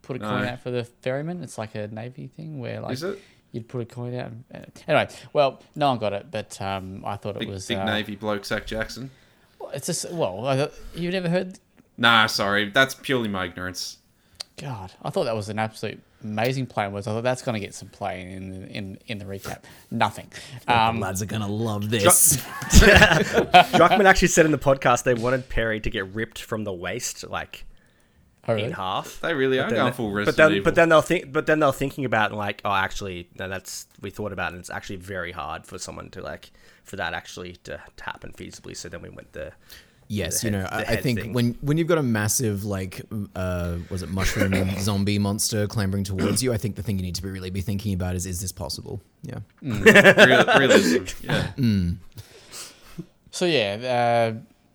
put a No. coin out for the ferryman. It's like a navy thing where like is it you'd put a coin out. and- Anyway, well, no one got it, but um, I thought it was big uh, navy bloke Zach Jackson It's just well, I thought, you've never heard. Nah, sorry, that's purely my ignorance. God, I thought that was an absolute amazing play. Was I thought that's going to get some play in in in the recap. Nothing. Um, Lads are gonna love this. Druckmann actually said in the podcast they wanted Perry to get ripped from the waist, like oh, really? in half. They really are going they- full but then, Evil. but then they'll think, but then they're thinking about and like, oh, actually, no, that's we thought about it. and It's actually very hard for someone to like for that actually to, to happen feasibly. So then we went the Yes, the you know, I, I think thing. when when you've got a massive like uh was it mushroom zombie monster clambering towards you, I think the thing you need to be really be thinking about is is this possible? Yeah. Real, realism. Yeah. So yeah,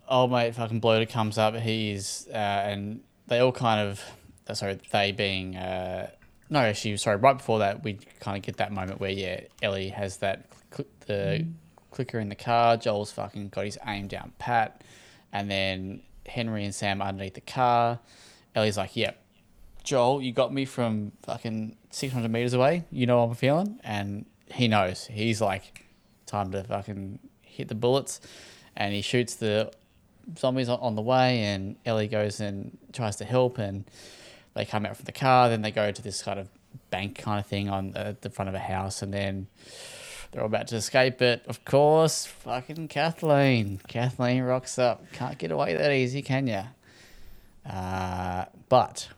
uh, old mate fucking bloater comes up. He's uh, and they all kind of uh, sorry they being uh, no actually sorry right before that we kind of get that moment where yeah Ellie has that cl- the clicker in the car. Joel's fucking got his aim down pat, and then Henry and Sam underneath the car. Ellie's like, "Yep, Joel, you got me from fucking six hundred meters away. You know what I'm feeling," and he knows. He's like, "Time to fucking hit the bullets," and he shoots the zombies on, the way. And Ellie goes and tries to help, and they come out from the car. Then they go to this kind of bank kind of thing on the, the front of a house, and then they're all about to escape. But of course, fucking Kathleen, Kathleen rocks up. Can't get away that easy, can ya? Uh, but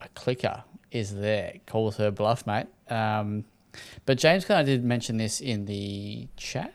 a clicker is there. Calls her bluff, mate. Um, but James kind of did mention this in the chat.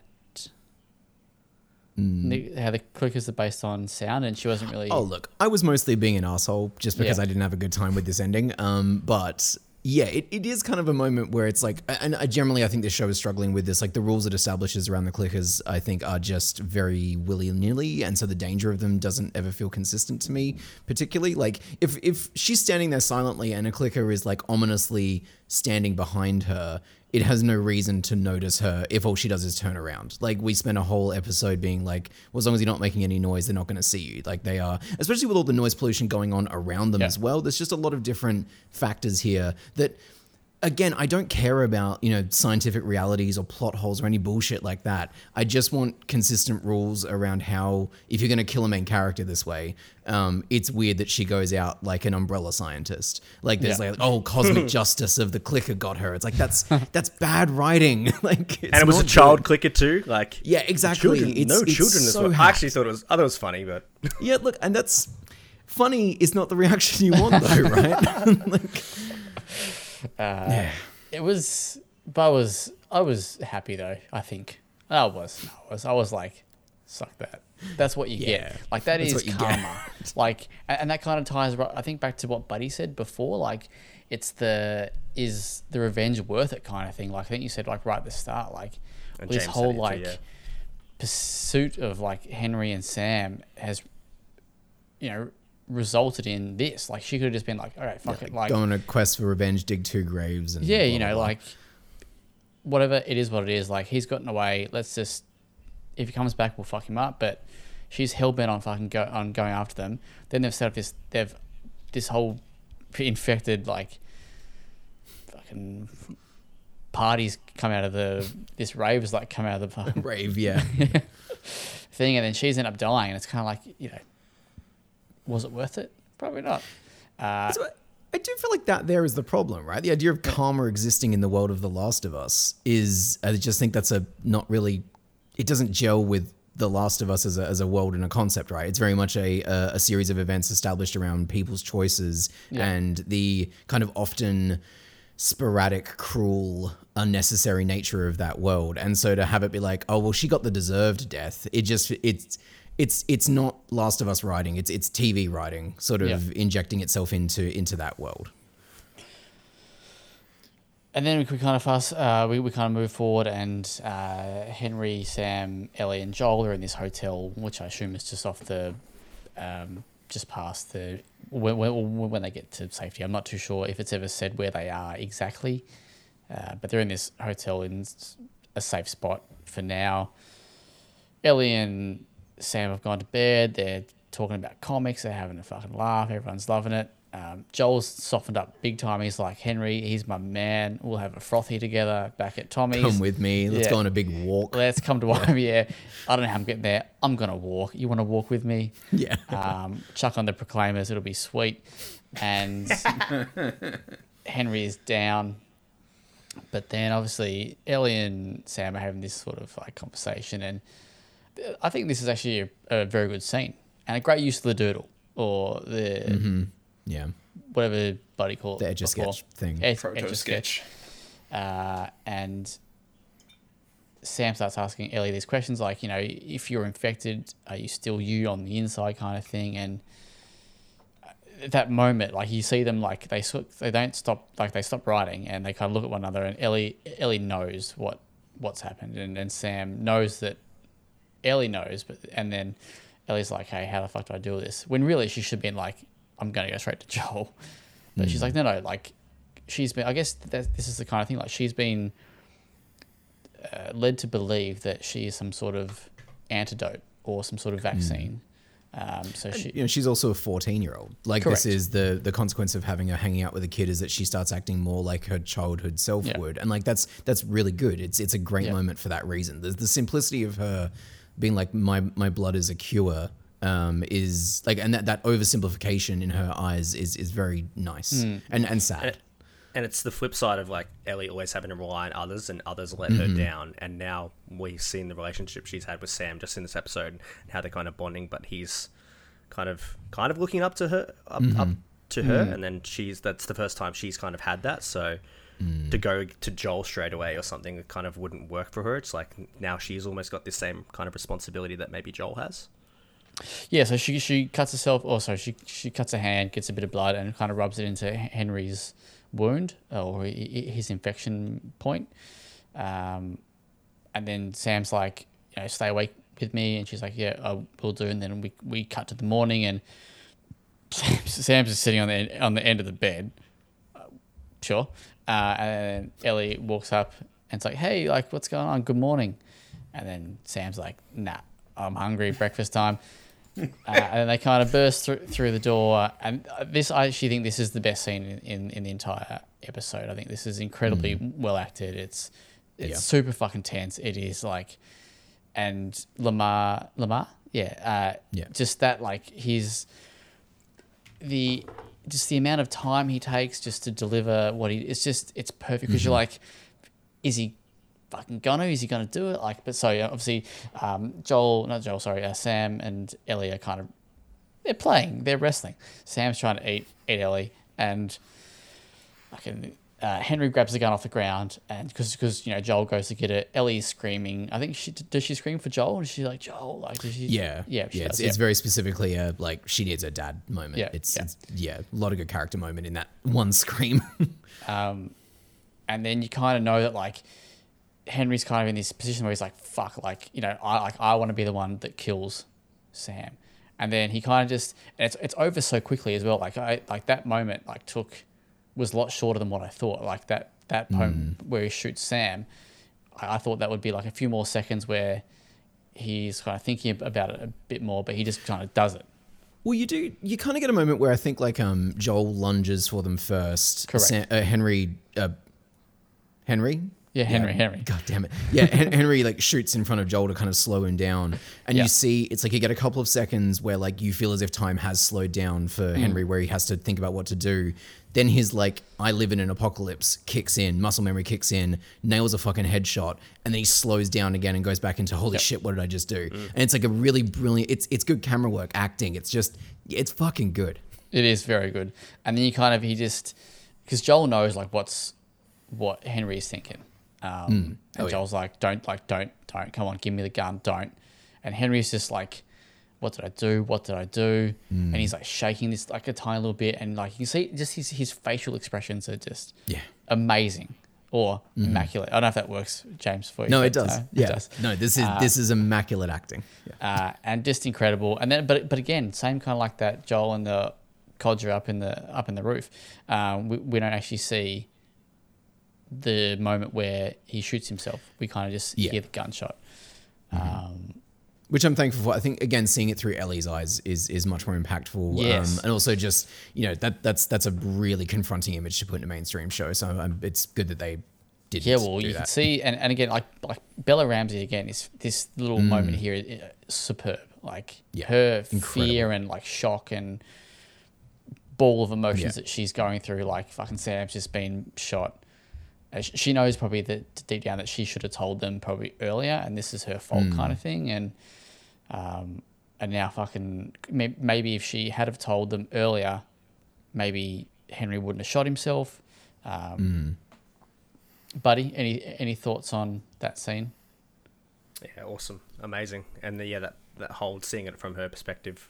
The- How the clickers are based on sound, and she wasn't really. Oh look, I was mostly being an asshole just because Yeah. I didn't have a good time with this ending. Um, but yeah, it, it is kind of a moment where it's like, and I generally I think this show is struggling with this. Like the rules it establishes around the clickers, I think are just very willy nilly, and so the danger of them doesn't ever feel consistent to me. Particularly, like if if she's standing there silently and a clicker is like ominously standing behind her, it has no reason to notice her if all she does is turn around. Like we spent a whole episode being like, well, as long as you're not making any noise, they're not going to see you. Like they are, especially with all the noise pollution going on around them Yeah. as well. There's just a lot of different factors here that again, I don't care about, you know, scientific realities or plot holes or any bullshit like that. I just want consistent rules around how, if you're going to kill a main character this way, um, it's weird that she goes out like an umbrella scientist. Like there's Yeah. like, oh, cosmic justice of the clicker got her. It's like, that's, that's bad writing. like, and it was a not child clicker too. Like Yeah, exactly. Children, It's- no it's children. So well. I actually thought it was. I thought it was funny, but Yeah, look, and that's funny is not the reaction you want though, right? like, Uh, It was, but I was, I was happy though. I think I was, I was, I was like, suck that. That's what you Yeah, get. Like that that's is what you get. karma. like, and, that kind of ties. I think back to what Buddy said before. Like, it's the is the revenge worth it kind of thing. Like I think you said like right at the start. Like And this James whole it too, like yeah. pursuit of like Henry and Sam has, you know, resulted in this. Like she could have just been like, all right, fuck it, like go on a quest for revenge, dig two graves, and yeah, blah, you know, blah. like whatever it is, what it is. Like he's gotten away. Let's just if he comes back, we'll fuck him up. But she's hell bent on fucking go on going after them. Then they've set up this. They've this whole infected like fucking parties come out of the this rave is like come out of the rave, yeah. thing, and then she's end up dying. And it's kind of like you know, was it worth it? Probably not. Uh, So I- do feel like that there is the problem, right? The idea of karma existing in the world of The Last of Us is, I just think that's a not really, it doesn't gel with The Last of Us as a, as a world and a concept, right? It's very much a, a, a series of events established around people's choices Yeah. and the kind of often sporadic, cruel, unnecessary nature of that world. And so to have it be like, oh well, she got the deserved death. It just it's it's it's not Last of Us writing. It's it's TV writing, sort of Yeah. injecting itself into into that world. And then we could kind of fast, uh, we, we kind of move forward, and uh, Henry, Sam, Ellie, and Joel are in this hotel, which I assume is just off the, um, just past the when, when, when they get to safety. I'm not too sure if it's ever said where they are exactly, uh, but they're in this hotel in a safe spot for now. Ellie and Sam have gone to bed. They're talking about comics. They're having a fucking laugh. Everyone's loving it. Um, Joel's softened up big time. He's like, Henry, he's my man. We'll have a frothy together back at Tommy's. Come with me. Let's Yeah. go on a big walk. Let's come to one. Yeah. I don't know how I'm getting there. I'm going to walk. You want to walk with me? Yeah. Um, chuck on the Proclaimers. It'll be sweet. And Henry is down. But then obviously Ellie and Sam are having this sort of like conversation. And I think this is actually a, a very good scene and a great use of the doodle or the Yeah. whatever Buddy called The it Etch a. Sketch thing. Etch- Proto Etch a sketch. uh, and Sam starts asking Ellie these questions like, you know, if you're infected, are you still you on the inside, kind of thing. And at that moment, like you see them, like they sort, they don't stop, like they stop writing, and they kind of look at one another. And Ellie, Ellie knows what what's happened, and, and Sam knows that Ellie knows, but and then Ellie's like, hey, how the fuck do I do this? When really she should have been like, I'm gonna go straight to Joel, but she's like, no, no, like she's been. I guess that this is the kind of thing like she's been uh, led to believe that she is some sort of antidote or some sort of vaccine. Um, so she, you know, she's also a 14 year old. Like Correct. this is the the consequence of having her hanging out with a kid is that she starts acting more like her childhood self Yeah. would, and like that's that's really good. It's it's a great Yeah. moment for that reason. The the simplicity of her being like my my blood is a cure. Um, is like and that, that oversimplification in her eyes is is very nice Hmm. and and sad. and it's the flip side of like Ellie always having to rely on others and others let her down. And now we've seen the relationship she's had with Sam just in this episode and how they're kind of bonding, but he's kind of kind of looking up to her up, up to her and then she's that's the first time she's kind of had that. So to go to Joel straight away or something that kind of wouldn't work for her. It's like now she's almost got this same kind of responsibility that maybe Joel has. Yeah, so she she cuts herself. Also, she she cuts her hand, gets a bit of blood, and kind of rubs it into Henry's wound or hi- hi- his infection point. Um, and then Sam's like, you know, stay awake with me, and she's like, yeah, I will do. And then we we cut to the morning, and Sam's, Sam's just sitting on the end, on the end of the bed. Uh, Sure. Uh, and then Ellie walks up and it's like, hey, like, what's going on? Good morning. And then Sam's like, nah, I'm hungry, breakfast time. uh, and then they kind of burst through, through the door. And this, I actually think this is the best scene in, in, in the entire episode. I think this is incredibly well acted. It's it's Yeah. super fucking tense. It is like, and Lamar, Lamar, yeah, uh, Yeah. just that like his the just the amount of time he takes just to deliver what he it's just it's perfect because you're like is he fucking gonna is he gonna do it? Like but so yeah, obviously um, Joel not Joel sorry uh, Sam and Ellie are kind of they're playing they're wrestling. Sam's trying to eat eat Ellie and fucking uh, Henry grabs the gun off the ground and because you know Joel goes to get it Ellie's screaming I think she does she scream for Joel and she's like Joel like does she Yeah, yeah yeah. It's, it's very specifically a like she needs her dad moment. Yeah, it's yeah. it's yeah, a lot of good character moment in that one scream. Um, and then you kind of know that like Henry's kind of in this position where he's like, "Fuck!" Like you know, I like I want to be the one that kills Sam, and then he kind of just and it's it's over so quickly as well. Like I like that moment like took was a lot shorter than what I thought. Like that that moment where he shoots Sam, I, I thought that would be like a few more seconds where he's kind of thinking about it a bit more, but he just kind of does it. Well, you do. You kind of get a moment where I think like um Joel lunges for them first. Correct. Sa- uh, Henry. Uh, Henry. Yeah, Henry, Henry. God damn it. Yeah, Henry like shoots in front of Joel to kind of slow him down, and Yeah. you see it's like you get a couple of seconds where like you feel as if time has slowed down for Mm. Henry, where he has to think about what to do. Then his like I live in an apocalypse kicks in, muscle memory kicks in, nails a fucking headshot, and then he slows down again and goes back into holy shit, what did I just do? And it's like a really brilliant. It's it's good camera work, acting. It's just it's fucking good. It is very good. And then you kind of he just because Joel knows like what's what Henry is thinking. Um, and Oh, yeah. Joel's like, don't like, don't, don't, come on, give me the gun, don't. And Henry's just like, what did I do? What did I do? Mm. And he's like shaking this like a tiny little bit, and like you can see just his his facial expressions are just Yeah. amazing or immaculate. I don't know if that works, James. For you. No, it does. uh, yeah. it does. No, this is this is immaculate acting. Yeah. uh, and just incredible. And then, but but again, same kind of like that. Joel and the codger up in the up in the roof. Um, we, we don't actually see the moment where he shoots himself. We kind of just Yeah. hear the gunshot. Um, which I'm thankful for. I think again, seeing it through Ellie's eyes is is much more impactful. Yes. Um, and also just you know that that's that's a really confronting image to put in a mainstream show. So um, it's good that they did. It. Yeah, well, you that. can see, and, and again, like like Bella Ramsey again is this little moment here is uh, superb. Like Mm. Yeah, her incredible. fear and like shock and ball of emotions Yeah. that she's going through. Like fucking Sam's just been shot. Uh, sh- She knows probably that deep down that she should have told them probably earlier, and this is her fault Mm. kind of thing. And um, and now fucking maybe if she had have told them earlier, maybe Henry wouldn't have shot himself. Um, Buddy, any any thoughts on that scene? Yeah, awesome, amazing, and the, yeah, that that whole seeing it from her perspective,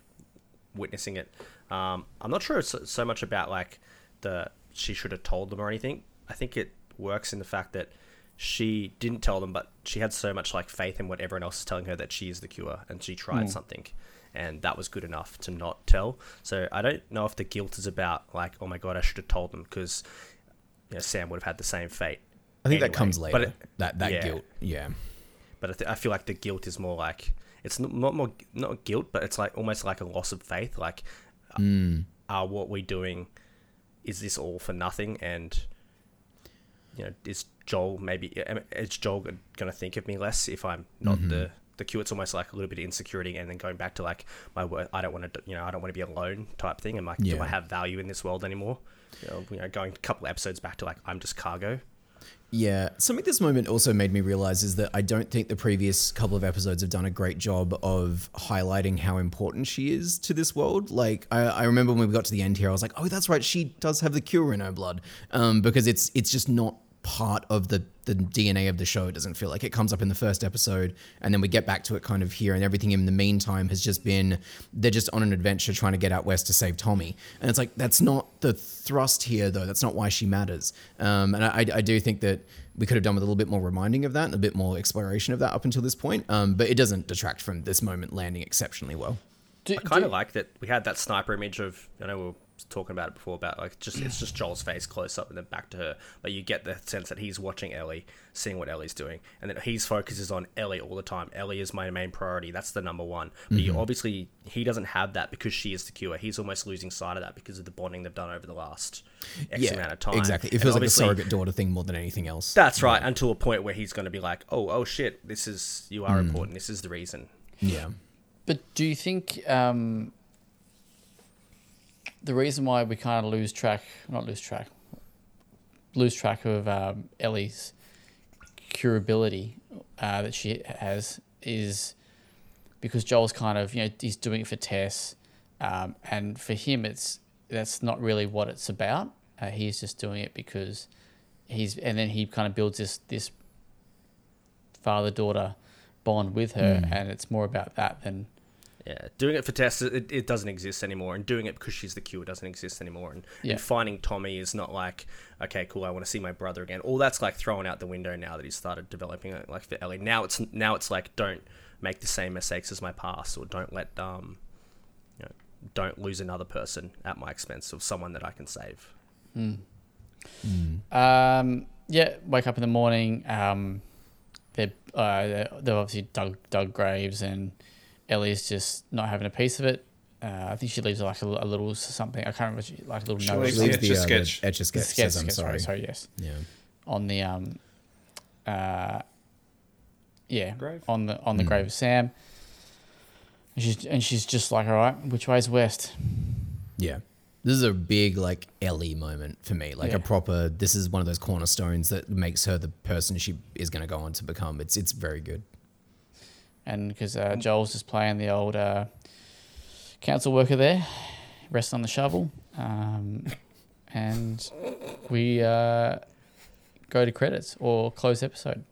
witnessing it. Um, I'm not sure it's so, so much about like the she should have told them or anything. I think it works in the fact that she didn't tell them, but she had so much like faith in what everyone else is telling her that she is the cure, and she tried something, and that was good enough to not tell. So I don't know if the guilt is about like, oh my god, I should have told them because you know, Sam would have had the same fate. I think that anyway. comes But later. it- that that yeah. guilt. Yeah. but I, th- I feel like the guilt is more like it's not, not more not guilt, but it's like almost like a loss of faith. Like, uh, are what we doing? Is this all for nothing? And you know, is Joel maybe is Joel going to think of me less if I'm not the the cure? It's almost like a little bit of insecurity, and then going back to like my worth. I don't want to, you know, I don't want to be alone type thing. And like, do I have value in this world anymore? You know, you know, going a couple episodes back to like, I'm just cargo. Yeah, something this moment also made me realize is that I don't think the previous couple of episodes have done a great job of highlighting how important she is to this world. Like, I, I remember when we got to the end here, I was like, "Oh, that's right, she does have the cure in her blood," um, because it's it's just not part of the the DNA of the show. It doesn't feel like it comes up in the first episode, and then we get back to it kind of here, and everything in the meantime has just been they're just on an adventure trying to get out west to save Tommy, and it's like that's not the thrust here though. That's not why she matters. Um, and I, I do think that we could have done with a little bit more reminding of that and a bit more exploration of that up until this point. Um, but it doesn't detract from this moment landing exceptionally well. Do, I kind of like that we had that sniper image of I know we were talking about it before about like just it's just Joel's face close up and then back to her, but you get the sense that he's watching Ellie, seeing what Ellie's doing, and that his focus is on Ellie all the time. Ellie is my main priority. That's the number one. But you obviously he doesn't have that because she is the cure. He's almost losing sight of that because of the bonding they've done over the last X amount of time. exactly. It And feels like a surrogate daughter thing more than anything else. That's right. Until a point where he's going to be like, oh, oh shit, this is you are important. This is the reason. yeah. But do you think um, the reason why we kind of lose track, not lose track, lose track of um, Ellie's curability uh, that she has is because Joel's kind of, you know, he's doing it for Tess. Um, and for him, it's that's not really what it's about. Uh, he's just doing it because he's, and then he kind of builds this this father daughter bond with her, and it's more about that than Yeah, doing it for Tess, it, it doesn't exist anymore, and doing it because she's the cure doesn't exist anymore. And, Yeah. and finding Tommy is not like, okay, cool, I want to see my brother again. All that's like thrown out the window now that he's started developing it, like for Ellie. Now it's now it's like, don't make the same mistakes as my past, or don't let um, you know, don't lose another person at my expense of someone that I can save. Um, yeah, wake up in the morning. Um, they're, uh, they're, they're obviously dug, dug graves, and Ellie's just not having a piece of it. Uh, I think she leaves like a, a little something. I can't remember, she- like a little She note. leaves or the something. Etch a sketch. Etch a sketch. Sketch, says, I'm sketch, sorry. sorry, yes. Yeah. On the um, uh, yeah, Grave? on the on the grave of Sam. And she's and she's just like, all right, which way's west? Yeah. This is a big like Ellie moment for me. Like Yeah. a proper this is one of those cornerstones that makes her the person she is going to go on to become. It's it's very good. And because uh, Joel's just playing the old uh, council worker there, resting on the shovel, um, and we uh, go to credits or close episode.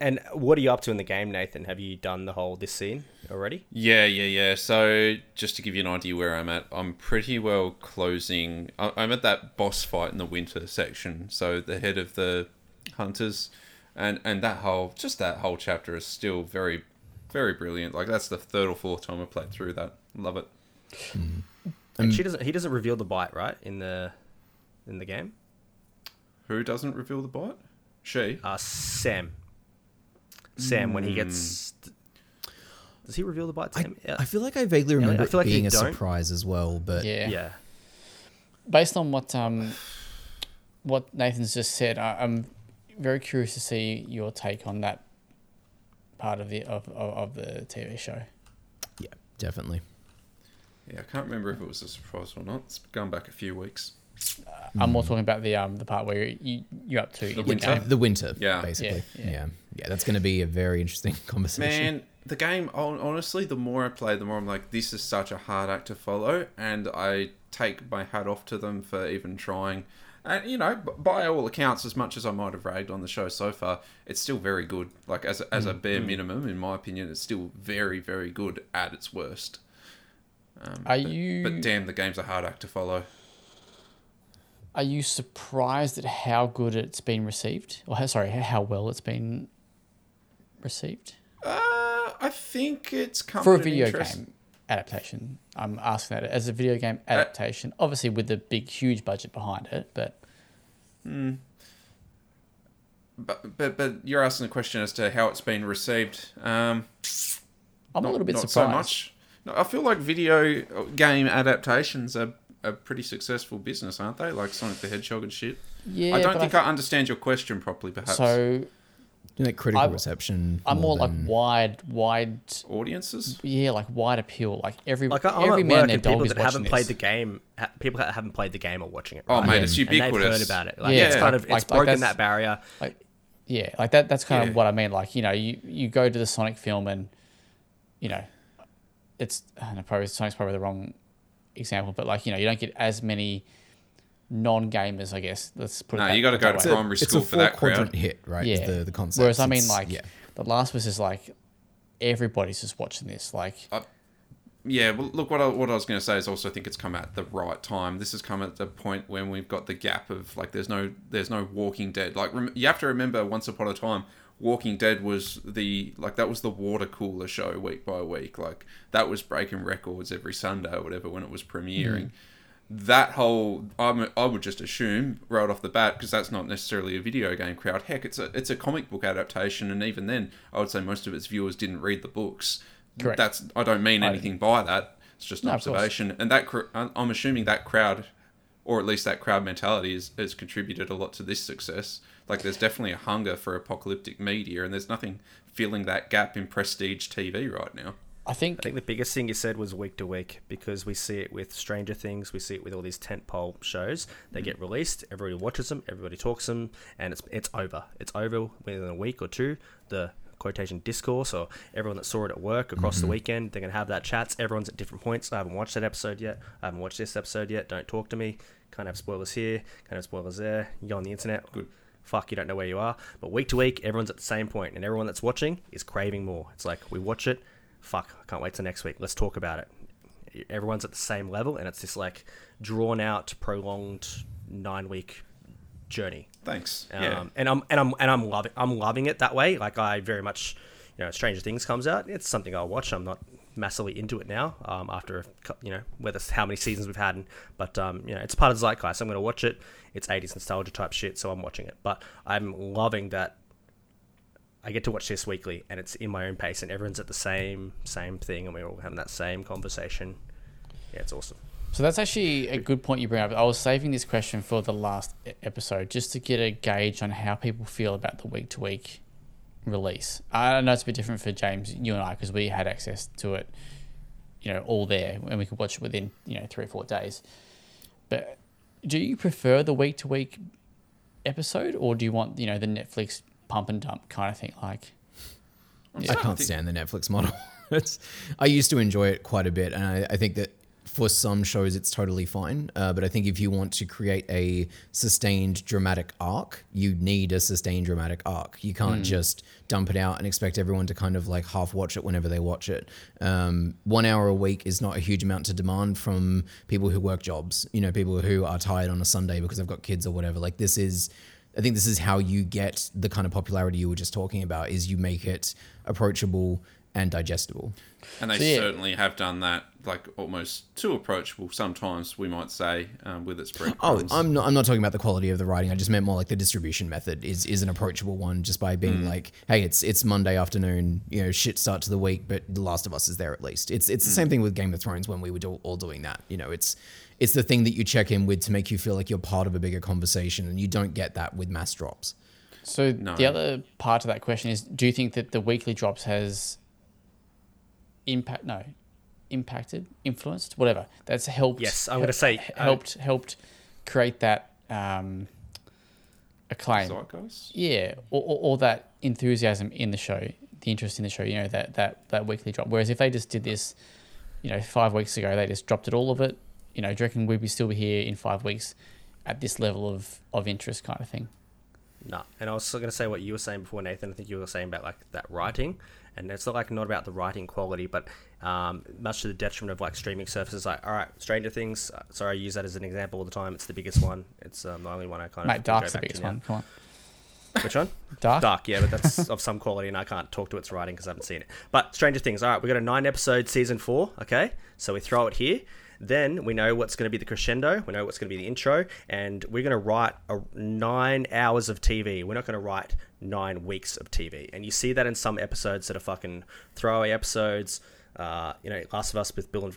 And what are you up to in the game, Nathan? Have you done the whole this scene already? Yeah, yeah, yeah. So just to give you an idea where I'm at, I'm pretty well closing. I- I'm at that boss fight in the winter section. So the head of the hunters, and and that whole just that whole chapter is still very, very brilliant. Like that's the third or fourth time I played through that. Love it. And she doesn't. He doesn't reveal the bite, right? In the in the game. Who doesn't reveal the bite? She. Uh, Sam. Sam, when he gets. Does he reveal the bite to I, him? Yeah. I feel like I vaguely remember I feel like it you being a don't. surprise as well, but Yeah. yeah. Based on what um, what Nathan's just said, I, I'm very curious to see your take on that part of the of, of, of the TV show. yeah, definitely. Yeah, I can't remember if it was a surprise or not. It's gone back a few weeks. I'm more talking about the um the part where you you're up to the winter? game. The winter, Yeah. basically. Yeah, Yeah, yeah. yeah. that's going to be a very interesting conversation. Man, the game, honestly, the more I play, the more I'm like, this is such a hard act to follow, and I take my hat off to them for even trying. And, you know, by all accounts, as much as I might have ragged on the show so far, it's still very good. Like, as a, as a bare minimum, in my opinion, it's still very, very good at its worst. Um, Are but, you- But damn, the game's a hard act to follow. Are you surprised at how good it's been received? Or how, sorry, how well it's been received Uh, I think it's come for a video interest- game adaptation? I'm asking that as a video game uh, adaptation, obviously with the big, huge budget behind it. But hmm. But, but but you're asking a question as to how it's been received. Um, I'm not, a little bit not surprised. so much. No, I feel like video uh, game adaptations are a pretty successful business, aren't they? Like Sonic the Hedgehog and shit. Yeah, I don't think I, understand your question properly. Perhaps so. You know, like critical I'm- reception. I'm more like wide, wide. audiences. Yeah, like wide appeal. Like every Like I'm every man and their dog people that haven't played the game, ha- people that haven't played the game are watching it. Oh, right? mate, it's And they've heard about it. Like, Yeah. it's kind of Like- it's like broken that's- that barrier. like yeah like that that's kind Yeah. of what i mean like you know you you go to the sonic film and you know it's I don't know, probably sonic's probably the wrong example but like you know you don't get as many non gamers, I guess. Let's put it. No, that- you got to go to way. primary it's school a for that quadrant crowd. hit, right? Yeah. The, the concept. Whereas I mean, like yeah. the Last of Us is like everybody's just watching this. Like uh, Yeah, well, look, what I, what I was going to say is also I think it's come at the right time. This has come at the point when we've got the gap of like there's no there's no Walking Dead. Like rem- you have to remember, once upon a time, Walking Dead was the like that was the water cooler show week by week. Like that was breaking records every Sunday or whatever when it was premiering. Mm. That whole I'm, I would just assume right off the bat because that's not necessarily a video game crowd. Heck, it's a it's a comic book adaptation, and even then, I would say most of its viewers didn't read the books. Correct. That's I don't mean anything by that. It's just an No, observation, and that I'm uh, I'm assuming that crowd, or at least that crowd mentality, has, has contributed a lot to this success. Like, there's definitely a hunger for apocalyptic media, and there's nothing filling that gap in prestige TV right now. I think I think the biggest thing you said was week to week because we see it with Stranger Things, we see it with all these tentpole shows. They mm-hmm. get released, everybody watches them, everybody talks them, and it's it's over. It's over within a week or two. The quotation discourse or everyone that saw it at work across the mm-hmm. weekend, they're gonna have that chats. Everyone's at different points. I haven't watched that episode yet. I haven't watched this episode yet. Don't talk to me. Can't have spoilers here. Can't have spoilers there. You go on the internet. Good. Fuck, you don't know where you are. But week to week, everyone's at the same point, and everyone that's watching is craving more. It's like we watch it, fuck, I can't wait till next week. Let's talk about it. Everyone's at the same level, and it's this like drawn out, prolonged nine week journey. Thanks. Um, yeah. and I'm and I'm and I'm loving I'm loving it that way. Like I very much, you know, Stranger Things comes out. It's something I'll watch. I'm not massively into it now. Um, after you know whether how many seasons we've had, and, but um, you know, it's part of the zeitgeist. I'm going to watch it. It's 80s nostalgia type shit, so I'm watching it. But I'm loving that. I get to watch this weekly, and it's in my own pace, and everyone's at the same same thing, and we're all having that same conversation. Yeah, it's awesome. So that's actually a good point you bring up. I was saving this question for the last episode just to get a gauge on how people feel about the week to week release. I know it's a bit different for James, you and I, because we had access to it, you know, all there, and we could watch it within you know three or four days. But do you prefer the week to week episode, or do you want you know the Netflix pump and dump kind of thing? Like, I can't stand the Netflix model. it's, I used to enjoy it quite a bit, and I, I think that for some shows it's totally fine. Uh, but I think if you want to create a sustained dramatic arc, you need a sustained dramatic arc. You can't just dump it out and expect everyone to kind of like half watch it whenever they watch it. Um, one hour a week is not a huge amount to demand from people who work jobs. You know, people who are tired on a Sunday because they've got kids or whatever. Like this is. I think this is how you get the kind of popularity you were just talking about is you make it approachable and digestible. And they So, yeah. certainly have done that, like almost too approachable. Sometimes we might say um, with its Oh. I'm not I'm not talking about the quality of the writing. I just meant more like the distribution method is is an approachable one just by being like, hey, it's it's Monday afternoon, you know, shit start to the week, but The Last of Us is there at least. It's it's the same thing with Game of Thrones when we were do, all doing that. You know, it's it's the thing that you check in with to make you feel like you're part of a bigger conversation and you don't get that with mass drops. So No. the other part of that question is: Do you think that the weekly drops has impact? No, impacted, influenced, whatever. That's helped. Yes, I'm gonna say, h- uh, helped helped create that um, acclaim. Zeitgeist? Yeah, or, or, or that enthusiasm in the show, the interest in the show. You know that that that weekly drop. Whereas if they just did this, you know, five weeks ago, they just dropped it all of it. You know, do you reckon we'd be still be here in five weeks at this level of of interest, kind of thing? No, and I was still going to say what you were saying before, Nathan. I think you were saying about like that writing, and it's not like not about the writing quality, but um, much to the detriment of like streaming services. Like, all right, Stranger Things. uh, Sorry, I use that as an example all the time. It's the biggest one. It's um, the only one I kind of Mate, Dark's the biggest one. Come on, Which one? Dark. Dark, yeah, but that's of some quality, and I can't talk to its writing because I haven't seen it. But Stranger Things, all right, we got a nine episode season four, okay? So we throw it here. Then we know what's going to be the crescendo, we know what's going to be the intro, and we're going to write a nine hours of TV. We're not going to write nine weeks of TV. And you see that in some episodes that are fucking throwaway episodes. Uh, you know, Last of Us with Bill and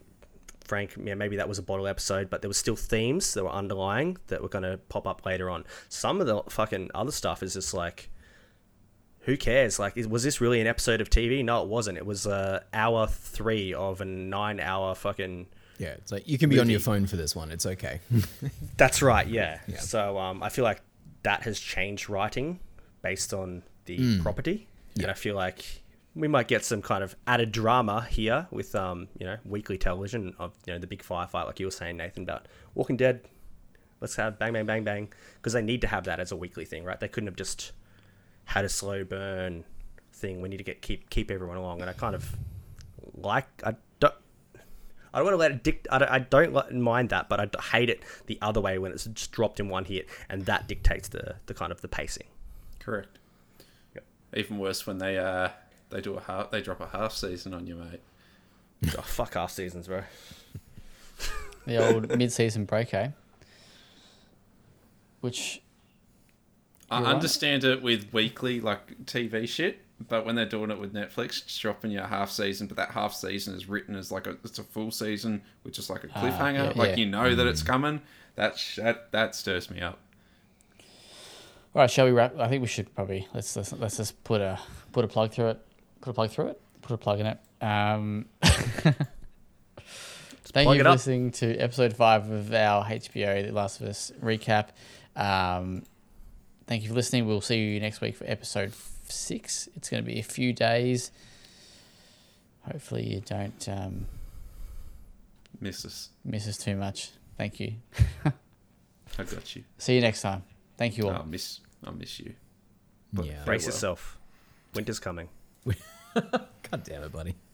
Frank, yeah, maybe that was a bottle episode, but there were still themes that were underlying that were going to pop up later on. Some of the fucking other stuff is just like, who cares? Like, was this really an episode of TV? No, it wasn't. It was uh, hour three of a nine-hour fucking. Yeah, it's like you can be on your phone for this one. It's okay. That's right. Yeah. yeah. So um, I feel like that has changed writing based on the property, and I feel like we might get some kind of added drama here with um, you know, weekly television of you know the big firefight, like you were saying, Nathan, about Walking Dead. let's have bang, bang, bang, bang, because they need to have that as a weekly thing, right? They couldn't have just had a slow burn thing. We need to get keep keep everyone along, and I kind of like I. I don't want to let it dict. I don't, I don't li- mind that, but I hate it the other way when it's just dropped in one hit, and that dictates the the kind of the pacing. Correct. Yep. Even worse when they uh they do a half they drop a half season on you, mate. oh, fuck half seasons, bro. The old mid-season break, eh? Which I You're right. understand it with weekly like TV shit, but when they're doing it with Netflix, just dropping you a half season, but that half season is written as like a it's a full season, which is like a cliffhanger. yeah, like yeah. you know that it's coming. That sh- that that stirs me up. All right, shall we wrap? I think we should probably let's let's, let's just put a put a plug through it. Put a plug through it. Put a plug in it. Um, thank you for up. listening to episode five of our HBO The Last of Us recap. Um, thank you for listening. We'll see you next week for episode f- six. It's going to be a few days. Hopefully, you don't um, Miss us. miss us too much. Thank you. I got you. See you next time. Thank you all. I miss I miss you. But Yeah. Brace farewell. yourself. Winter's coming. God damn it, buddy.